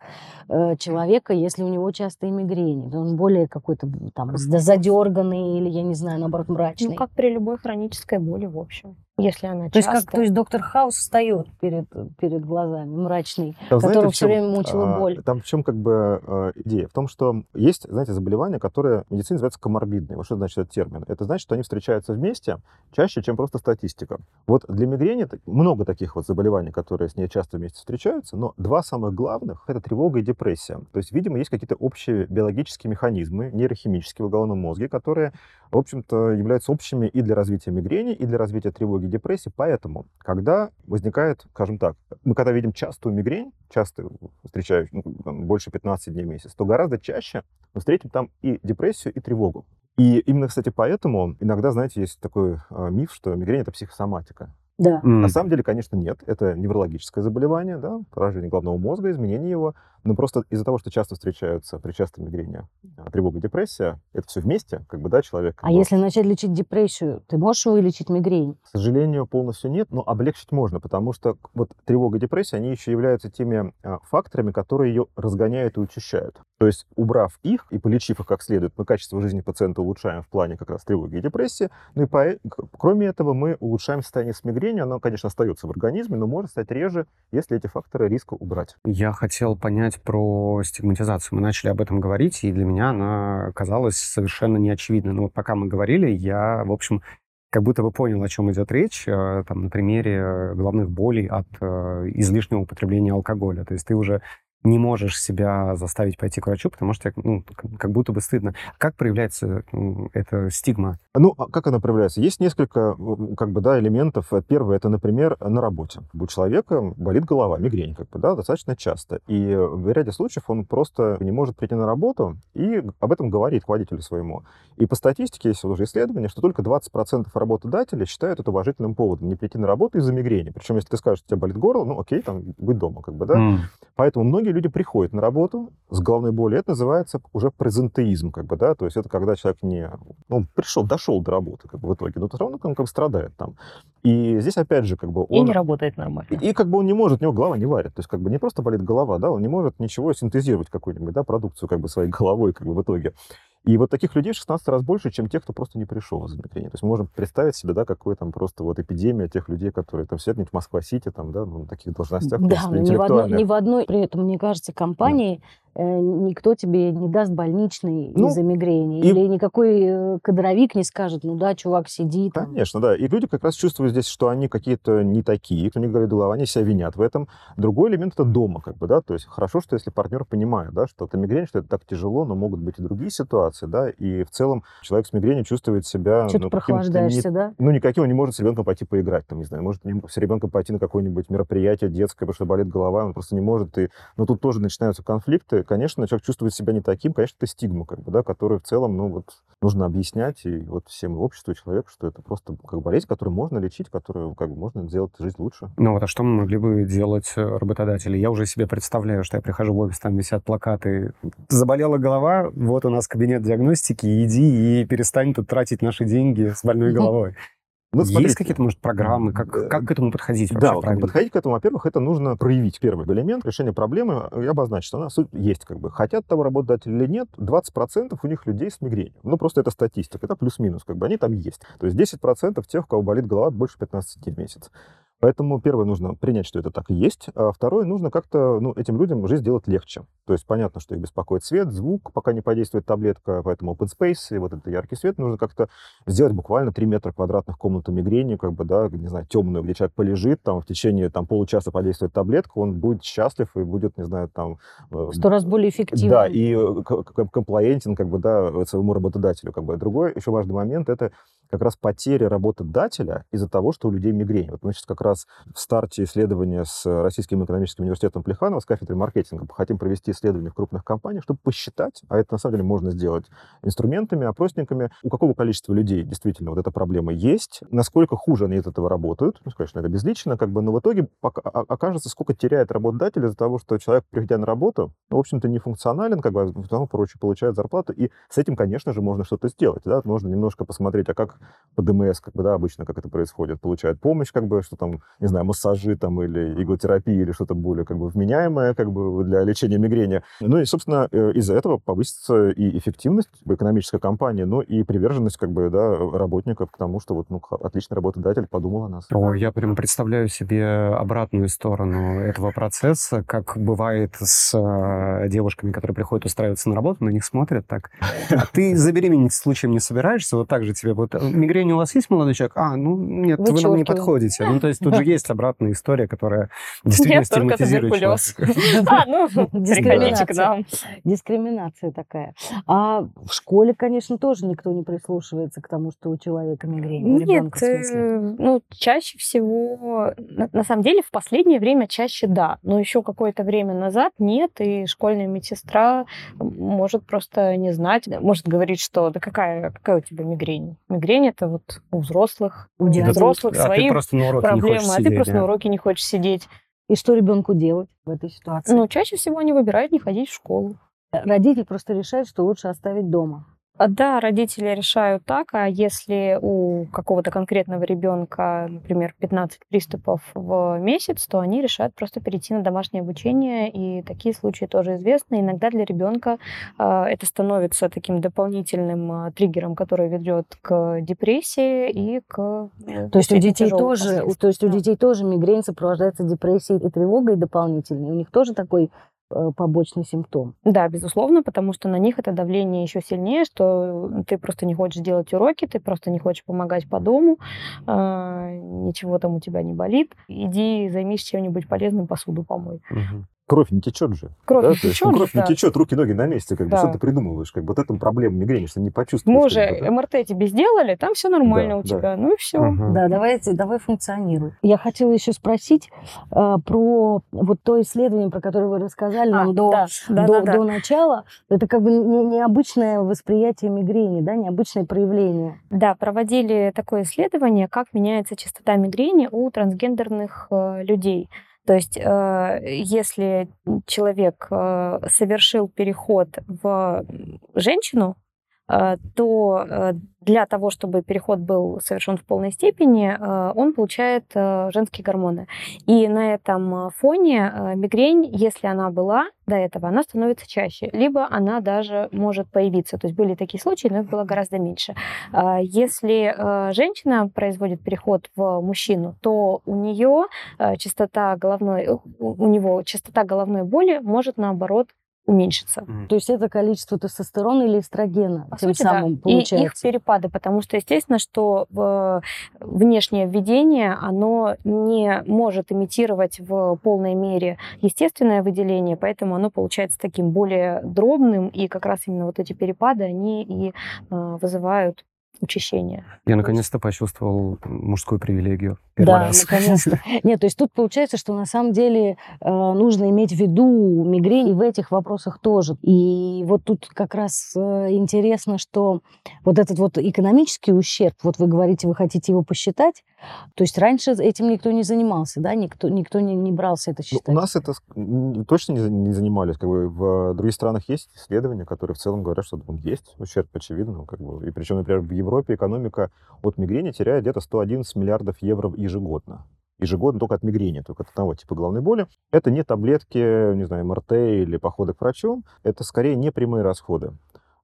э, человека, если у него частые мигрени. Он более какой-то там задерганный или, я не знаю, наоборот, мрачный. Ну, как при любой хронической боли, в общем если она то часто. Есть как, то есть доктор Хаус встает перед, перед глазами, мрачный, там, которого все время мучила а, боль. Там в чем как бы э, идея? В том, что есть, знаете, заболевания, которые в медицине называются коморбидные. Вот что значит этот термин? Это значит, что они встречаются вместе чаще, чем просто статистика. Вот для мигрени много таких вот заболеваний, которые с ней часто вместе встречаются, но два самых главных — это тревога и депрессия. То есть, видимо, есть какие-то общие биологические механизмы, нейрохимические в головном мозге, которые, в общем-то, являются общими и для развития мигрени, и для развития тревоги тревоги, депрессии. Поэтому, когда возникает, скажем так, мы когда видим частую мигрень, часто встречаю ну, там, больше 15 дней в месяц, то гораздо чаще мы встретим там и депрессию, и тревогу. И именно, кстати, поэтому иногда, знаете, есть такой э, миф, что мигрень — это психосоматика. Да. Mm. На самом деле, конечно, нет. Это неврологическое заболевание, да, поражение головного мозга, изменение его. Но просто из-за того, что часто встречаются при частом мигрени а, тревога, депрессия, это все вместе, как бы, да, человек... А если начать лечить депрессию, ты можешь вылечить мигрень? К сожалению, полностью нет, но облегчить можно, потому что вот тревога, депрессия, они еще являются теми а, факторами, которые ее разгоняют и учащают. То есть, убрав их и полечив их как следует, мы качество жизни пациента улучшаем в плане как раз тревоги и депрессии. Ну и по... кроме этого мы улучшаем состояние с мигренью. Оно, конечно, остается в организме, но может стать реже, если эти факторы риска убрать. Я хотел понять про стигматизацию. Мы начали об этом говорить, и для меня она казалась совершенно неочевидной. Но вот пока мы говорили, я, в общем, как будто бы понял, о чем идет речь, э, там, на примере головных болей от э, излишнего употребления алкоголя. То есть ты уже не можешь себя заставить пойти к врачу, потому что ну, как будто бы стыдно. Как проявляется эта стигма? Ну, а как она проявляется? Есть несколько как бы, да, элементов. Первое, это, например, на работе. У человека болит голова, мигрень, как бы, да, достаточно часто. И в ряде случаев он просто не может прийти на работу и об этом говорит руководителю своему. И по статистике есть уже исследование, что только 20% работодателей считают это уважительным поводом не прийти на работу из-за мигрени. Причем, если ты скажешь, что у тебя болит горло, ну окей, там, будь дома, как бы, да. Mm. Поэтому многие люди приходят на работу с головной болью. Это называется уже презентеизм, как бы, да, то есть это когда человек не, ну, пришел, дошел до работы, как бы, в итоге, но все равно он как бы страдает там. И здесь, опять же, как бы он... И не работает нормально. И, и как бы он не может, у него голова не варит. То есть как бы не просто болит голова, да, он не может ничего синтезировать какую-нибудь, да, продукцию как бы своей головой, как бы в итоге. И вот таких людей в 16 раз больше, чем тех, кто просто не пришел из мигрени. То есть мы можем представить себе, да, какой там просто вот эпидемия тех людей, которые там сидят в Москва-Сити, там, да, ну, на таких должностях. Да, но ни в, одной, ни в одной, при этом, мне кажется, компании да никто тебе не даст больничный ну, из-за мигрени. И... Или никакой э, кадровик не скажет, ну да, чувак, сиди там. Конечно, да. И люди как раз чувствуют здесь, что они какие-то не такие, кто не говорит голова, они себя винят в этом. Другой элемент — это дома, как бы, да, то есть хорошо, что если партнер понимает, да, что это мигрень, что это так тяжело, но могут быть и другие ситуации, да, и в целом человек с мигренью чувствует себя... Что ну, прохлаждаешься, не, да? Ну, никаким, он не может с ребенком пойти поиграть, там, не знаю, может с ребенком пойти на какое-нибудь мероприятие детское, потому что болит голова, он просто не может, и... но тут тоже начинаются конфликты, конечно, человек чувствует себя не таким, конечно, это стигма, как бы, да, которую в целом, ну, вот, нужно объяснять и вот всем обществу и человеку, что это просто как болезнь, которую можно лечить, которую как бы можно сделать жизнь лучше. Ну вот, а что мы могли бы делать э, работодатели? Я уже себе представляю, что я прихожу в офис, там висят плакаты. Заболела голова, вот у нас кабинет диагностики, иди и перестань тут тратить наши деньги с больной головой. Ну, Есть какие-то, может, программы? Как, как к этому подходить вообще Да, правильно? подходить к этому, во-первых, это нужно проявить первый элемент решения проблемы и обозначить, что она есть как бы. Хотят того работодатель или нет, 20% у них людей с мигренью. Ну, просто это статистика, это плюс-минус, как бы они там есть. То есть 10% тех, у кого болит голова больше 15 дней в месяц. Поэтому первое нужно принять, что это так и есть, а второе нужно как-то ну, этим людям жизнь сделать легче. То есть понятно, что их беспокоит свет, звук, пока не подействует таблетка, поэтому open space и вот этот яркий свет нужно как-то сделать буквально 3 метра квадратных комнату мигрени, как бы, да, не знаю, темную, где человек полежит, там в течение там, получаса подействует таблетка, он будет счастлив и будет, не знаю, там... э, Сто раз более эффективно. Да, и э, комплаентен, как бы, да, своему работодателю. Как бы. Другой еще важный момент — это как раз потеря работодателя из-за того, что у людей мигрень. Вот мы сейчас как раз в старте исследования с Российским экономическим университетом Плеханова с кафедрой маркетинга хотим провести исследование в крупных компаниях, чтобы посчитать, а это на самом деле можно сделать инструментами, опросниками, у какого количества людей действительно вот эта проблема есть, насколько хуже они от этого работают, ну, конечно, это безлично, как бы, но в итоге окажется, сколько теряет работодатель из-за того, что человек, приходя на работу, в общем-то, не функционален, как бы, а потом, прочее, получает зарплату, и с этим, конечно же, можно что-то сделать, да, можно немножко посмотреть, а как по ДМС, как бы, да, обычно как это происходит, получают помощь, как бы, что там, не знаю, массажи там или иглотерапия или что-то более, как бы, вменяемое, как бы, для лечения мигрени. Ну и, собственно, э, из-за этого повысится и эффективность экономической компании, ну и приверженность, как бы, да, работников к тому, что вот, ну, отличный работодатель подумал о нас. О, я прям представляю себе обратную сторону этого процесса, как бывает с э, девушками, которые приходят устраиваться на работу, на них смотрят так. А ты забеременеть случаем не собираешься? Вот так же тебе вот мигрень у вас есть, молодой человек? А, ну, нет, вы нам не подходите. Ну, то есть тут же есть обратная история, которая действительно нет, стигматизирует только туберкулез. А, ну, нам. Дискриминация такая. А в школе, конечно, тоже никто не прислушивается к тому, что у человека мигрень. Нет, э, ну, чаще всего, на самом деле, в последнее время чаще да, но еще какое-то время назад нет, и школьная медсестра может просто не знать, может говорить, что да какая, какая у тебя мигрень? Мигрень это вот у взрослых, у да, взрослых а свои проблемы, а ты просто на уроке не хочешь сидеть. И что ребенку делать в этой ситуации? Ну, чаще всего они выбирают не ходить в школу. Родитель просто решает, что лучше оставить дома. А, да, родители решают так, а если у какого-то конкретного ребенка, например, 15 приступов в месяц, то они решают просто перейти на домашнее обучение, и такие случаи тоже известны. Иногда для ребенка э, это становится таким дополнительным э, триггером, который ведет к депрессии и к э, то есть у детей тоже, то есть у детей тоже мигрень сопровождается депрессией и тревогой дополнительной. У них тоже такой побочный симптом. Да, безусловно, потому что на них это давление еще сильнее, что ты просто не хочешь делать уроки, ты просто не хочешь помогать по дому, а, ничего там у тебя не болит. Иди займись чем-нибудь полезным, посуду помой. Угу кровь не течет же. Кровь да? не течет. Есть, ну, кровь да. не течет, руки, ноги на месте. Как да. бы, что ты придумываешь? Как бы, вот эту проблему мигрени, что не почувствуешь. Мы уже да? МРТ тебе сделали, там все нормально да, у да. тебя. Ну и все. Угу. Да, давайте, давай функционируй. Я хотела еще спросить э, про вот то исследование, про которое вы рассказали а, нам до, да, да, до, да, до начала. Это как бы не, необычное восприятие мигрени, да, необычное проявление. Да, проводили такое исследование, как меняется частота мигрени у трансгендерных э, людей. То есть, э, если человек э, совершил переход в женщину, то для того, чтобы переход был совершен в полной степени, э, он получает э, женские гормоны. И на этом фоне э, мигрень, если она была до этого, она становится чаще, либо она даже может появиться. То есть были такие случаи, но их было гораздо меньше. Если женщина производит переход в мужчину, то у нее частота головной, у него частота головной боли может наоборот уменьшится. Mm. То есть это количество тестостерона или эстрогена По тем сути, самым да. получается. И их перепады, потому что, естественно, что внешнее введение, оно не может имитировать в полной мере естественное выделение, поэтому оно получается таким более дробным, и как раз именно вот эти перепады, они и а, вызывают учащения. Я наконец-то почувствовал мужскую привилегию. Да, раз. наконец-то. Нет, то есть тут получается, что на самом деле э, нужно иметь в виду мигрень и в этих вопросах тоже. И вот тут как раз э, интересно, что вот этот вот экономический ущерб, вот вы говорите, вы хотите его посчитать, то есть раньше этим никто не занимался, да, никто, никто не, не брался это считать. Ну, у нас это точно не, не занимались. Как бы в других странах есть исследования, которые в целом говорят, что он есть ущерб, очевидно. Как бы, и причем, например, в Европе экономика от мигрени теряет где-то 111 миллиардов евро ежегодно ежегодно только от мигрени, только от одного типа головной боли. Это не таблетки, не знаю, МРТ или походы к врачу, это скорее непрямые расходы.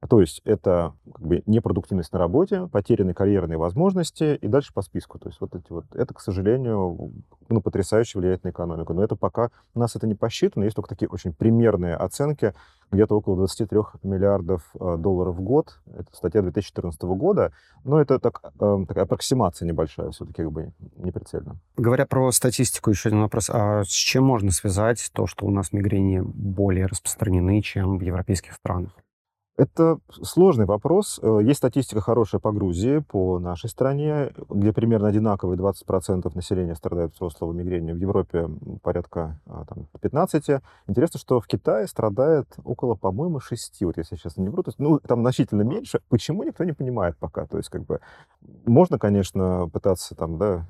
То есть это как бы непродуктивность на работе, потерянные карьерные возможности и дальше по списку. То есть вот эти вот, это, к сожалению, ну, потрясающе влияет на экономику. Но это пока у нас это не посчитано, есть только такие очень примерные оценки, где-то около 23 миллиардов э, долларов в год. Это статья 2014 года, но это так, э, такая аппроксимация небольшая, все-таки как бы не прицельно. Говоря про статистику, еще один вопрос. А с чем можно связать то, что у нас мигрени более распространены, чем в европейских странах? Это сложный вопрос. Э, есть статистика хорошая по Грузии, по нашей стране, где примерно одинаковые 20% населения страдает взрослого мигрени. В Европе порядка а, там, 15. Интересно, что в Китае страдает около, по-моему, 6, вот если я сейчас не вру. То есть, ну, там значительно меньше. Почему, никто не понимает пока. То есть, как бы, можно, конечно, пытаться там, да,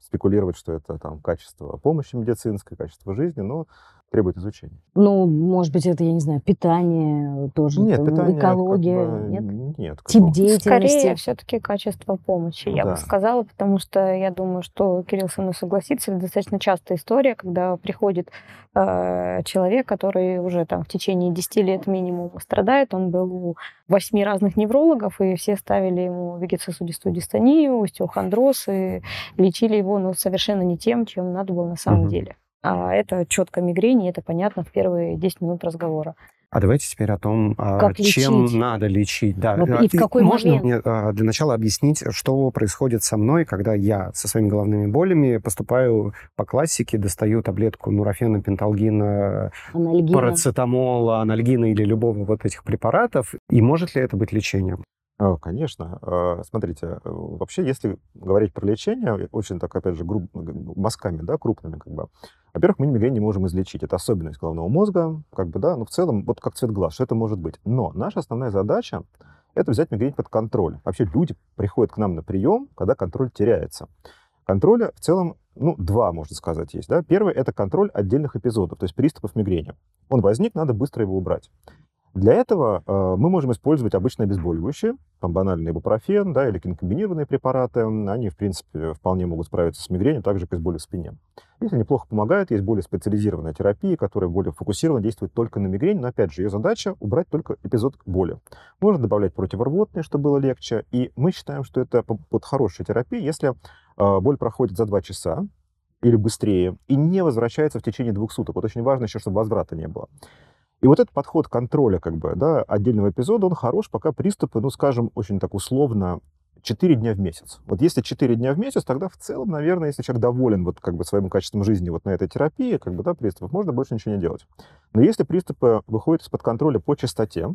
спекулировать, что это там качество помощи медицинской, качество жизни, но требует изучения. Ну, может быть, это, я не знаю, питание тоже, Нет, там, питание экология, как бы, нет? Нет. Тип бы- деятельности. Скорее, все-таки качество помощи, я Да. бы сказала, потому что я думаю, что Кирилл со мной согласится. Это достаточно частая история, когда приходит э, человек, который уже там в течение 10 лет минимум страдает. Он был у восьми разных неврологов, и все ставили ему вегетососудистую дистонию, остеохондроз, и лечили его ну, совершенно не тем, чем надо было на самом Мгм. деле. А это четко мигрень, и это понятно в первые 10 минут разговора. А давайте теперь о том, а, Как чем лечить? надо лечить. Да. Вот А, и в какой Можно момент? мне а, для начала объяснить, что происходит со мной, когда я со своими головными болями поступаю по классике, достаю таблетку нурофена, пенталгина, Анальгина. парацетамола, анальгина или любого вот этих препаратов, и может ли это быть лечением? А, Конечно. А, Смотрите, э, вообще, если говорить про лечение, очень так, опять же, груб, мазками, да, крупными, как бы. Во-первых, мы мигрень не можем излечить. Это особенность головного мозга, как бы, да, но в целом, вот как цвет глаз, что это может быть. Но наша основная задача — это взять мигрень под контроль. Вообще люди приходят к нам на прием, когда контроль теряется. Контроля в целом, ну, два, можно сказать, есть. Да? Первый — это контроль отдельных эпизодов, то есть приступов мигрени. Он возник, надо быстро его убрать. Для этого э, мы можем использовать обычные обезболивающие, там банальный ибупрофен, да, или комбинированные препараты. Они, в принципе, вполне могут справиться с мигренью, так же, как и с болью в спине. Если неплохо помогает, есть более специализированная терапия, которая более фокусированно действует только на мигрень, но, опять же, ее задача — убрать только эпизод боли. Можно добавлять противорвотные, чтобы было легче, и мы считаем, что это п- вот хорошая терапия, если э, боль проходит за 2 часа, или быстрее, и не возвращается в течение двух суток. Вот очень важно еще, чтобы возврата не было. И вот этот подход контроля как бы, да, отдельного эпизода, он хорош, пока приступы, ну, скажем, очень так условно, 4 дня в месяц. Вот если 4 дня в месяц, тогда в целом, наверное, если человек доволен вот как бы своим качеством жизни вот на этой терапии, как бы, да, приступов, можно больше ничего не делать. Но если приступы выходят из-под контроля по частоте,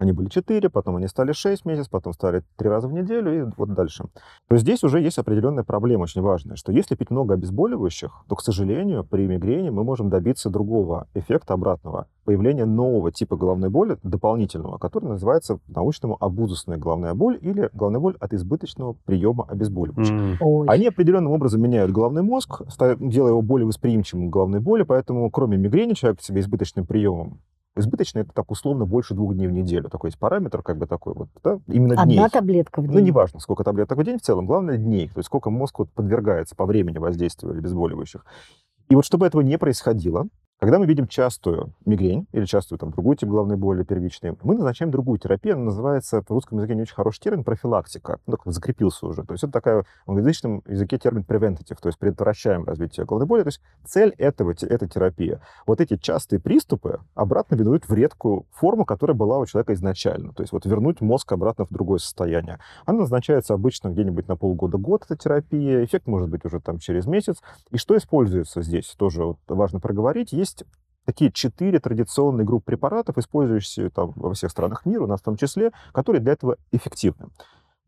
они были 4, потом они стали 6 месяцев, потом стали 3 раза в неделю и вот дальше. То здесь уже есть определенная проблема очень важная, что если пить много обезболивающих, то, к сожалению, при мигрени мы можем добиться другого эффекта обратного. Появления нового типа головной боли, дополнительного, который называется по-научному абузусная головная боль или головная боль от избыточного приема обезболивающих. Ой. Они определенным образом меняют головной мозг, делая его более восприимчивым к головной боли, поэтому кроме мигрени человек себе избыточным приемом Избыточно это так условно больше двух дней в неделю. Такой есть параметр, как бы такой вот, да, именно дней. Одна таблетка в день. Ну, неважно, сколько таблеток в день в целом, главное дней, то есть сколько мозг вот подвергается по времени воздействию обезболивающих. И вот чтобы этого не происходило, когда мы видим частую мигрень или частую там, другую тип головной боли первичной, мы назначаем другую терапию, она называется в русском языке не очень хороший термин, профилактика. Ну, так закрепился уже. То есть это такая в англоязычном языке термин preventative, то есть предотвращаем развитие головной боли. То есть цель этого, те- этой терапии. Вот эти частые приступы обратно ведут в редкую форму, которая была у человека изначально. То есть вот вернуть мозг обратно в другое состояние. Она назначается обычно где-нибудь на полгода-год, эта терапия. Эффект может быть уже там через месяц. И что используется здесь, тоже вот важно проговорить. Есть такие четыре традиционные группы препаратов, использующиеся там во всех странах мира, у нас в том числе, которые для этого эффективны.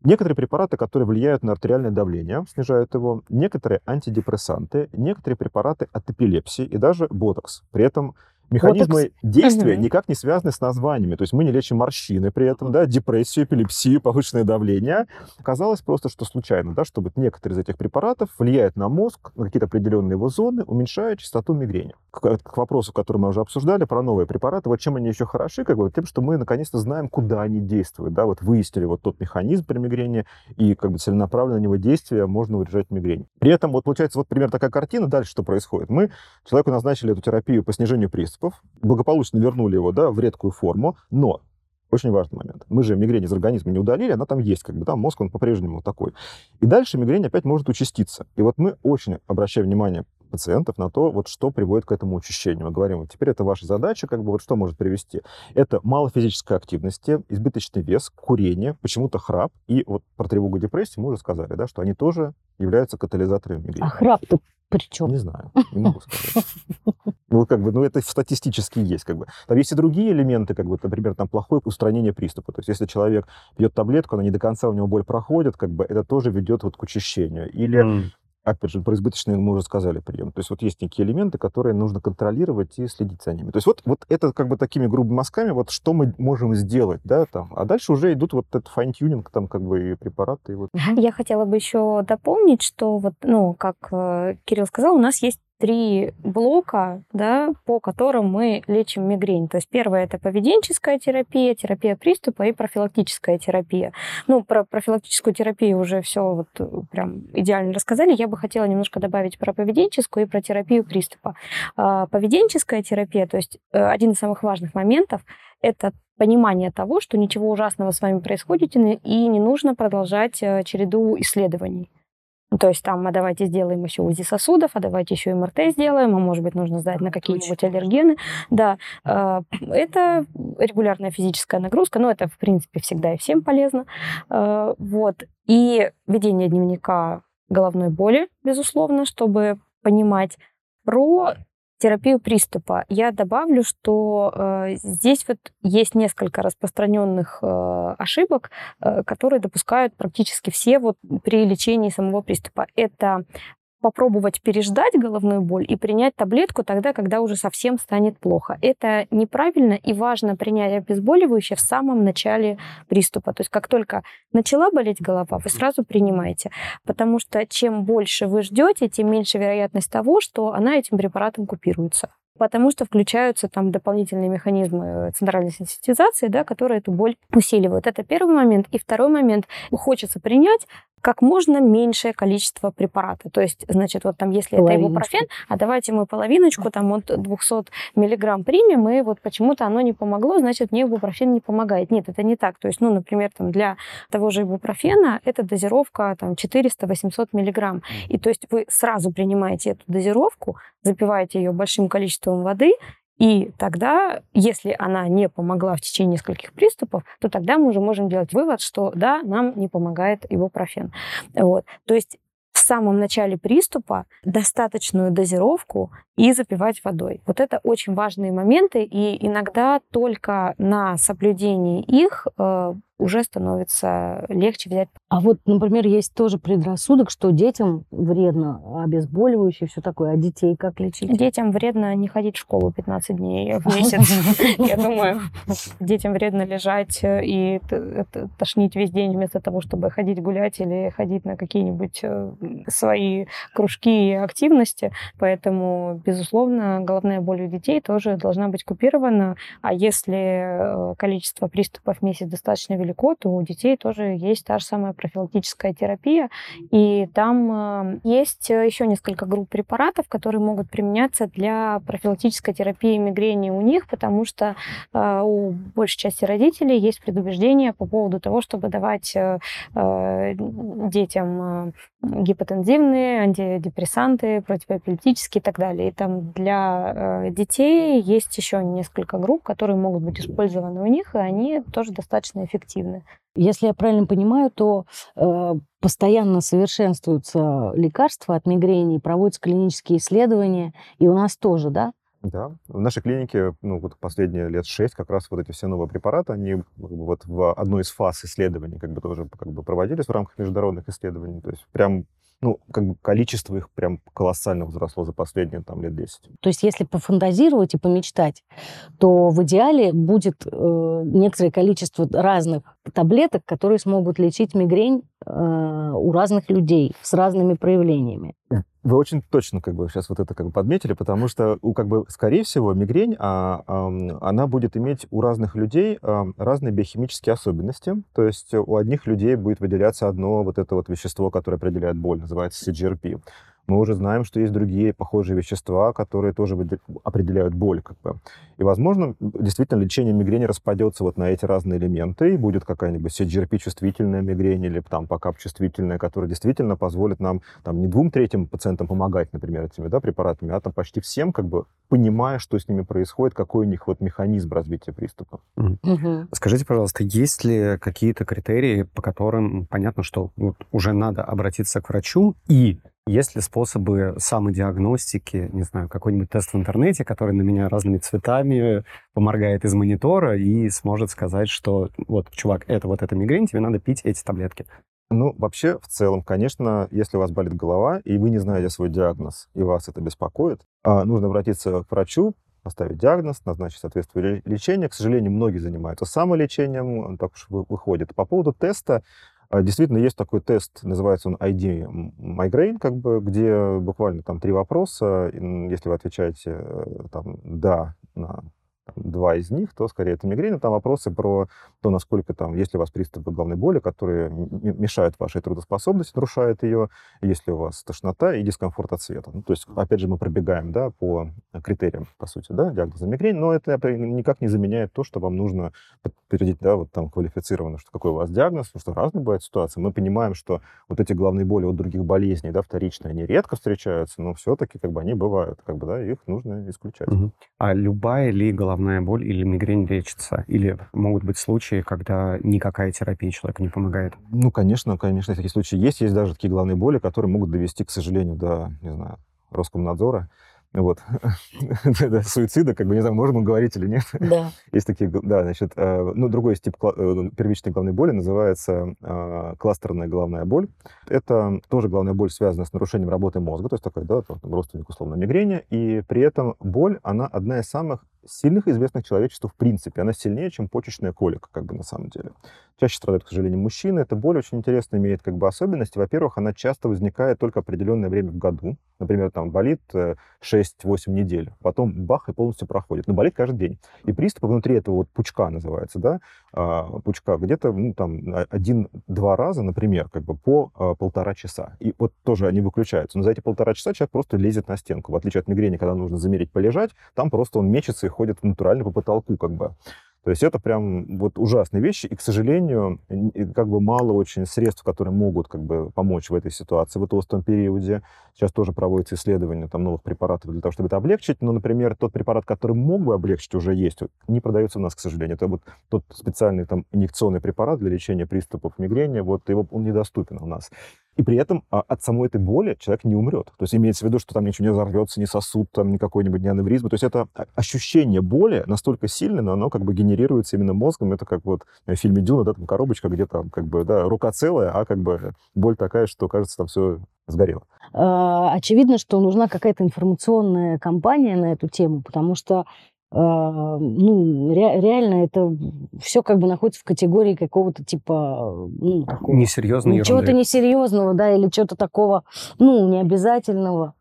Некоторые препараты, которые влияют на артериальное давление, снижают его, некоторые антидепрессанты, некоторые препараты от эпилепсии и даже ботокс. При этом механизмы действия Мгм. никак не связаны с названиями. То есть мы не лечим морщины при этом, да, депрессию, эпилепсию, повышенное давление. Оказалось просто, что случайно, да, что вот некоторые из этих препаратов влияют на мозг, на какие-то определенные его зоны, уменьшая частоту мигрени. К, к вопросу, который мы уже обсуждали, про новые препараты, вот чем они еще хороши, как бы тем, что мы наконец-то знаем, куда они действуют, да, вот выяснили вот тот механизм при мигрени, и как бы целенаправленно на него действия можно урежать мигрень. При этом вот получается вот примерно такая картина, дальше что происходит? Мы человеку назначили эту терапию по снижению приступов, благополучно вернули его, да, в редкую форму, но Очень важный момент. Мы же мигрень из организма не удалили, она там есть, как бы, да, мозг, он по-прежнему такой. И дальше мигрень опять может участиться. И вот мы очень обращаем внимание пациентов на то, вот что приводит к этому учащению. Мы говорим, вот теперь это ваша задача, как бы вот что может привести. Это мало физической активности, избыточный вес, курение, почему-то храп. И вот про тревогу и депрессию мы уже сказали, да, что они тоже являются катализаторами мигрени. А храп-то при чем? Не знаю, не могу сказать. Ну, как бы, ну, это статистически есть, как бы. Там есть и другие элементы, как бы, например, там плохое устранение приступа. То есть, если человек пьет таблетку, она не до конца у него боль проходит, как бы, это тоже ведет вот к учащению. Или М. опять же, про избыточный мы уже сказали прием. То есть вот есть некие элементы, которые нужно контролировать и следить за ними. То есть вот, вот это как бы такими грубыми мазками, вот что мы можем сделать, да, там. А дальше уже идут вот этот fine-tuning, там как бы и препараты, и вот. Я хотела бы еще дополнить, что вот, ну, как э, Кирилл сказал, у нас есть три блока, да, по которым мы лечим мигрень. То есть первое это поведенческая терапия, терапия приступа и профилактическая терапия. Ну, про профилактическую терапию уже все вот э, прям идеально рассказали. Я бы хотела немножко добавить про поведенческую и про терапию приступа. А, Поведенческая терапия, то есть э, один из самых важных моментов, это понимание того, что ничего ужасного с вами происходит, и не- нужно продолжать э, череду исследований. Ну, То есть там, а давайте сделаем еще УЗИ сосудов, а давайте еще МРТ сделаем, а может быть нужно сдать на какие-нибудь аллергены. Да, э, это регулярная физическая нагрузка, но это, в принципе, всегда и всем полезно. Э, Вот. И ведение дневника головной боли, безусловно, чтобы понимать про терапию приступа. Я добавлю, что э, здесь вот есть несколько распространенных э, ошибок, э, которые допускают практически все вот при лечении самого приступа. Это попробовать переждать головную боль и принять таблетку тогда, когда уже совсем станет плохо. Это неправильно и важно принять обезболивающее в самом начале приступа. То есть как только начала болеть голова, вы сразу принимаете. Потому что чем больше вы ждете, тем меньше вероятность того, что она этим препаратом купируется. Потому что включаются там дополнительные механизмы э, центральной сенситизации, да, которые эту боль усиливают. Это первый момент. И второй момент. Хочется принять как можно меньшее количество препарата. То есть, значит, вот там, если это Половиночку. ибупрофен, а давайте мы половиночку там от 200 миллиграмм примем, и вот почему-то оно не помогло, значит, мне ибупрофен не помогает. Нет, это не так. То есть, ну, например, там для того же ибупрофена это дозировка там 400-800 миллиграмм. И то есть вы сразу принимаете эту дозировку, запиваете ее большим количеством воды, и тогда, если она не помогла в течение нескольких приступов, то тогда мы уже можем делать вывод, что да, нам не помогает ибупрофен. Вот. То есть в самом начале приступа достаточную дозировку и запивать водой. Вот это очень важные моменты, и иногда только на соблюдении их э, уже становится легче взять. А вот, например, есть тоже предрассудок, что детям вредно обезболивающее, все такое, а детей как лечить? Детям вредно не ходить в школу 15 дней в месяц. Я думаю, детям вредно лежать и тошнить весь день вместо того, чтобы ходить гулять или ходить на какие-нибудь э, свои кружки и активности. Поэтому, безусловно, головная боль у детей тоже должна быть купирована. А если э, количество приступов в месяц достаточно велико, то у детей тоже есть та же самая профилактическая терапия. И там э, есть еще несколько групп препаратов, которые могут применяться для профилактической терапии мигрени у них, потому что э, у большей части родителей есть предубеждение по поводу того, чтобы давать э, э, детям э, гипотензивные, антидепрессанты, противоэпилептические и так далее. И там для э, детей есть еще несколько групп, которые могут быть использованы у них, и они тоже достаточно эффективны. Если я правильно понимаю, то э, постоянно совершенствуются лекарства от мигрени, проводятся клинические исследования, и у нас тоже, да? Да, в нашей клинике, ну, вот последние лет шесть как раз вот эти все новые препараты, они как бы вот в одной из фаз исследований как бы тоже как бы проводились в рамках международных исследований. То есть прям, ну, как бы количество их прям колоссально возросло за последние там лет 10. То есть если пофантазировать и помечтать, то в идеале будет э, некоторое количество разных таблеток, которые смогут лечить мигрень у разных людей с разными проявлениями. Вы очень точно как бы сейчас вот это как бы подметили, потому что, у, как бы, скорее всего, мигрень, а, ам, она будет иметь у разных людей ам, разные биохимические особенности. То есть у одних людей будет выделяться одно вот это вот вещество, которое определяет боль, называется CGRP. Мы уже знаем, что есть другие похожие вещества, которые тоже определяют боль. Как бы. И, возможно, действительно лечение мигрени распадется вот на эти разные элементы, и будет какая-нибудь CGRP-чувствительная мигрень или там ПАКАП-чувствительная, которая действительно позволит нам там, не двум третьим пациентам помогать, например, этими да, препаратами, а там почти всем, как бы понимая, что с ними происходит, какой у них вот механизм развития приступа. Мгм. Скажите, пожалуйста, есть ли какие-то критерии, по которым понятно, что вот уже надо обратиться к врачу, и есть ли способы самодиагностики, не знаю, какой-нибудь тест в интернете, который на меня разными цветами поморгает из монитора и сможет сказать, что вот, чувак, это вот эта мигрень, тебе надо пить эти таблетки. Ну, вообще, в целом, конечно, если у вас болит голова, и вы не знаете свой диагноз, и вас это беспокоит, а, нужно обратиться к врачу, поставить диагноз, назначить соответствующее лечение. К сожалению, многие занимаются самолечением, так уж выходит. По поводу теста, действительно, есть такой тест, называется он ID Migraine, как бы, где буквально там три вопроса. Если вы отвечаете э, там «да» на два из них, то скорее это мигрень. Там вопросы про то, насколько там, если у вас приступы головной боли, которые мешают вашей трудоспособности, нарушают ее, если у вас тошнота и дискомфорт от света. Ну, то есть, опять же, мы пробегаем да, по критериям, по сути, да, диагноза мигрень, но это никак не заменяет то, что вам нужно подтвердить, да, вот там квалифицированно, что какой у вас диагноз, потому что разные бывают ситуации. Мы понимаем, что вот эти головные боли от других болезней, да, вторичные, они редко встречаются, но все-таки как бы они бывают, как бы, да, их нужно исключать. Угу. А любая ли головная головная боль или мигрень лечится? Или могут быть случаи, когда никакая терапия человеку не помогает? Ну, конечно, конечно, такие случаи есть. Есть даже такие головные боли, которые могут довести, к сожалению, до, не знаю, Роскомнадзора. Вот. Суицида, как бы, не знаю, можем мы говорить или нет. Да. Есть такие, да, значит, э, ну, другой тип э, первичной головной боли называется э, кластерная головная боль. Это тоже головная боль связана с нарушением работы мозга, то есть такой, да, родственник условно мигрени, и при этом боль, она одна из самых сильных известных человечеству в принципе. Она сильнее, чем почечная колика, как бы на самом деле. Чаще страдают, к сожалению, мужчины. Эта боль очень интересно имеет как бы особенности. Во-первых, она часто возникает только определенное время в году. Например, там болит 6-8 э, недель, потом бах и полностью проходит. Но болит каждый день. И приступы внутри этого вот пучка называется, да, а, пучка где-то ну, там один-два раза, например, как бы по а, полтора часа. И вот тоже они выключаются. Но за эти полтора часа человек просто лезет на стенку. В отличие от мигрени, когда нужно замерить, полежать, там просто он мечется и ходит натурально по потолку, как бы. То есть это прям вот ужасные вещи, и, к сожалению, как бы мало очень средств, которые могут как бы помочь в этой ситуации в толстом периоде. Сейчас тоже проводятся исследования там, новых препаратов для того, чтобы это облегчить. Но, например, тот препарат, который мог бы облегчить, уже есть, не продается у нас, к сожалению. Это вот тот специальный там инъекционный препарат для лечения приступов мигрени, вот его, он недоступен у нас. И при этом а, от самой этой боли человек не умрет. То есть имеется в виду, что там ничего не взорвется, не сосуд, там ни какой-нибудь не аневризмы. То есть это ощущение боли настолько сильное, но оно как бы генерируется именно мозгом. Это как вот в фильме «Дюна», да, там коробочка, где там как бы, да, рука целая, а как бы боль такая, что, кажется, там все сгорело. А, очевидно, что нужна какая-то информационная кампания на эту тему, потому что а, ну, ре, реально это все как бы находится в категории какого-то типа, ну, такого... Несерьезного Чего-то несерьезного, да, или чего-то такого, ну, необязательного.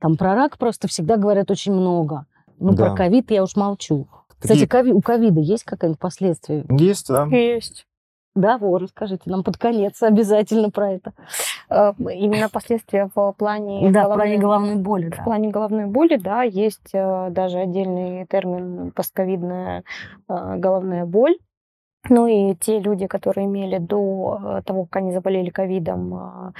Там про рак просто всегда говорят очень много. Ну, да. про ковид я уж молчу. Кстати, у ковида есть какие-нибудь последствия? Есть, да. Есть. Да, вот, расскажите нам под конец обязательно про это. Э, именно последствия в плане да, головной, в плане головной боли. В да. плане головной боли, да, есть э, даже отдельный термин постковидная э, головная боль. Ну и те люди, которые имели до того, как они заболели ковидом,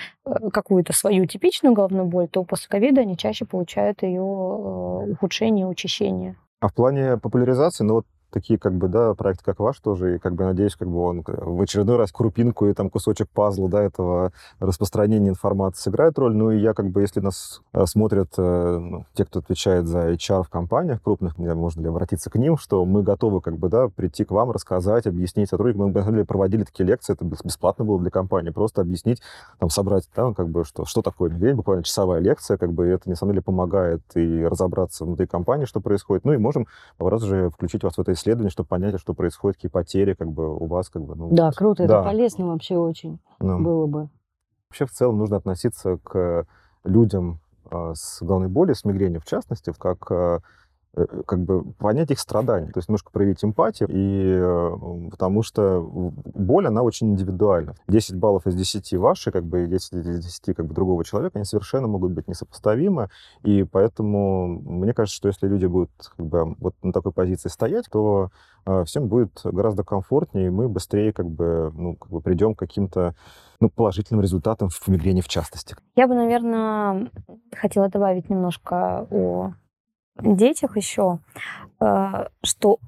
какую-то свою типичную головную боль, то после ковида они чаще получают ее ухудшение, учащение. А в плане популяризации, ну вот такие, как бы, да, проекты, как ваш тоже, и, как бы, надеюсь, как бы он в очередной раз крупинку и там кусочек пазла, да, этого распространения информации сыграет роль. Ну, и я, как бы, если нас э, смотрят э, ну, те, кто отвечает за HR в компаниях крупных, мне можно ли обратиться к ним, что мы готовы, как бы, да, прийти к вам, рассказать, объяснить сотрудникам. Мы, на самом деле, проводили такие лекции, это бесплатно было для компании, просто объяснить, там, собрать, да, как бы, что, что такое медведь, буквально часовая лекция, как бы, это, на самом деле, помогает и разобраться внутри компании, что происходит. Ну, и можем раз же включить вас в это исследование, чтобы понять, что происходит, какие потери как бы у вас. Как бы, ну, да, круто, да. это полезно вообще очень ну, было бы. Вообще в целом нужно относиться к людям э, с головной болью, с мигренью в частности, как э, как бы понять их страдания, то есть немножко проявить эмпатию, и, э, потому что боль, она очень индивидуальна. 10 баллов из 10 ваши, как бы, и 10 из 10 как бы, другого человека, они совершенно могут быть несопоставимы, и поэтому мне кажется, что если люди будут как бы, вот на такой позиции стоять, то э, всем будет гораздо комфортнее, и мы быстрее как бы, ну, как бы придем к каким-то ну, положительным результатам в мигрени в частности. Я бы, наверное, хотела добавить немножко о детях еще, э, что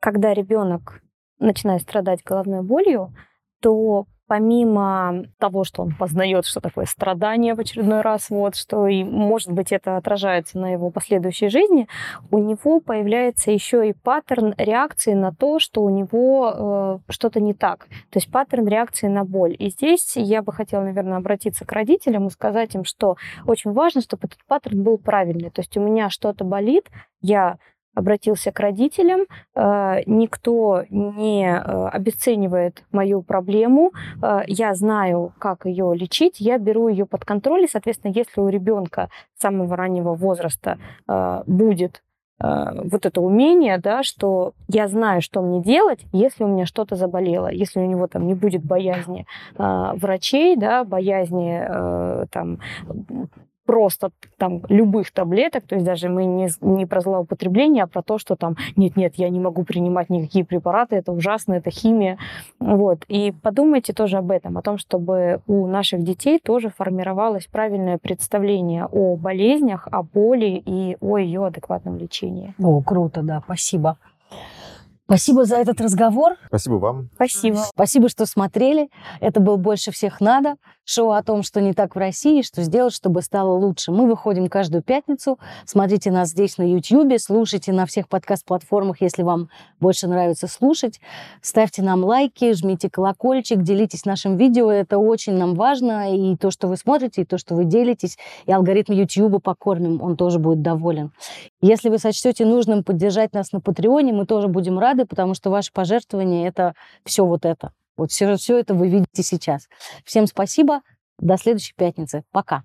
когда ребенок начинает страдать головной болью, то помимо того, что он познает, что такое страдание в очередной раз, вот, что и, может быть, это отражается на его последующей жизни, у него появляется еще и паттерн реакции на то, что у него э, что-то не так. То есть паттерн реакции на боль. И здесь я бы хотела, наверное, обратиться к родителям и сказать им, что очень важно, чтобы этот паттерн был правильный. То есть у меня что-то болит, я обратился к родителям, э, никто не э, обесценивает мою проблему, э, я знаю, как ее лечить, я беру ее под контроль, и, соответственно, если у ребенка с самого раннего возраста будет вот это умение, да, что я знаю, что мне делать, если у меня что-то заболело, если у него там не будет боязни э, врачей, да, боязни э, там просто там любых таблеток, то есть даже мы не, не про злоупотребление, а про то, что там нет-нет, я не могу принимать никакие препараты, это ужасно, это химия. Вот. И подумайте тоже об этом, о том, чтобы у наших детей тоже формировалось правильное представление о болезнях, о боли и о ее адекватном лечении. О, круто, да, спасибо. Спасибо за этот разговор. Спасибо вам. Спасибо. Спасибо, что смотрели. Это был «Больше всех надо». Шоу о том, что не так в России, что сделать, чтобы стало лучше. Мы выходим каждую пятницу. Смотрите нас здесь на YouTube, слушайте на всех подкаст-платформах, если вам больше нравится слушать. Ставьте нам лайки, жмите колокольчик, делитесь нашим видео. Это очень нам важно. И то, что вы смотрите, и то, что вы делитесь. И алгоритм YouTube покормим, он тоже будет доволен. Если вы сочтете нужным поддержать нас на Патреоне, мы тоже будем рады, потому что ваши пожертвования — это все вот это. Вот все, все это вы видите сейчас. Всем спасибо. До следующей пятницы. Пока.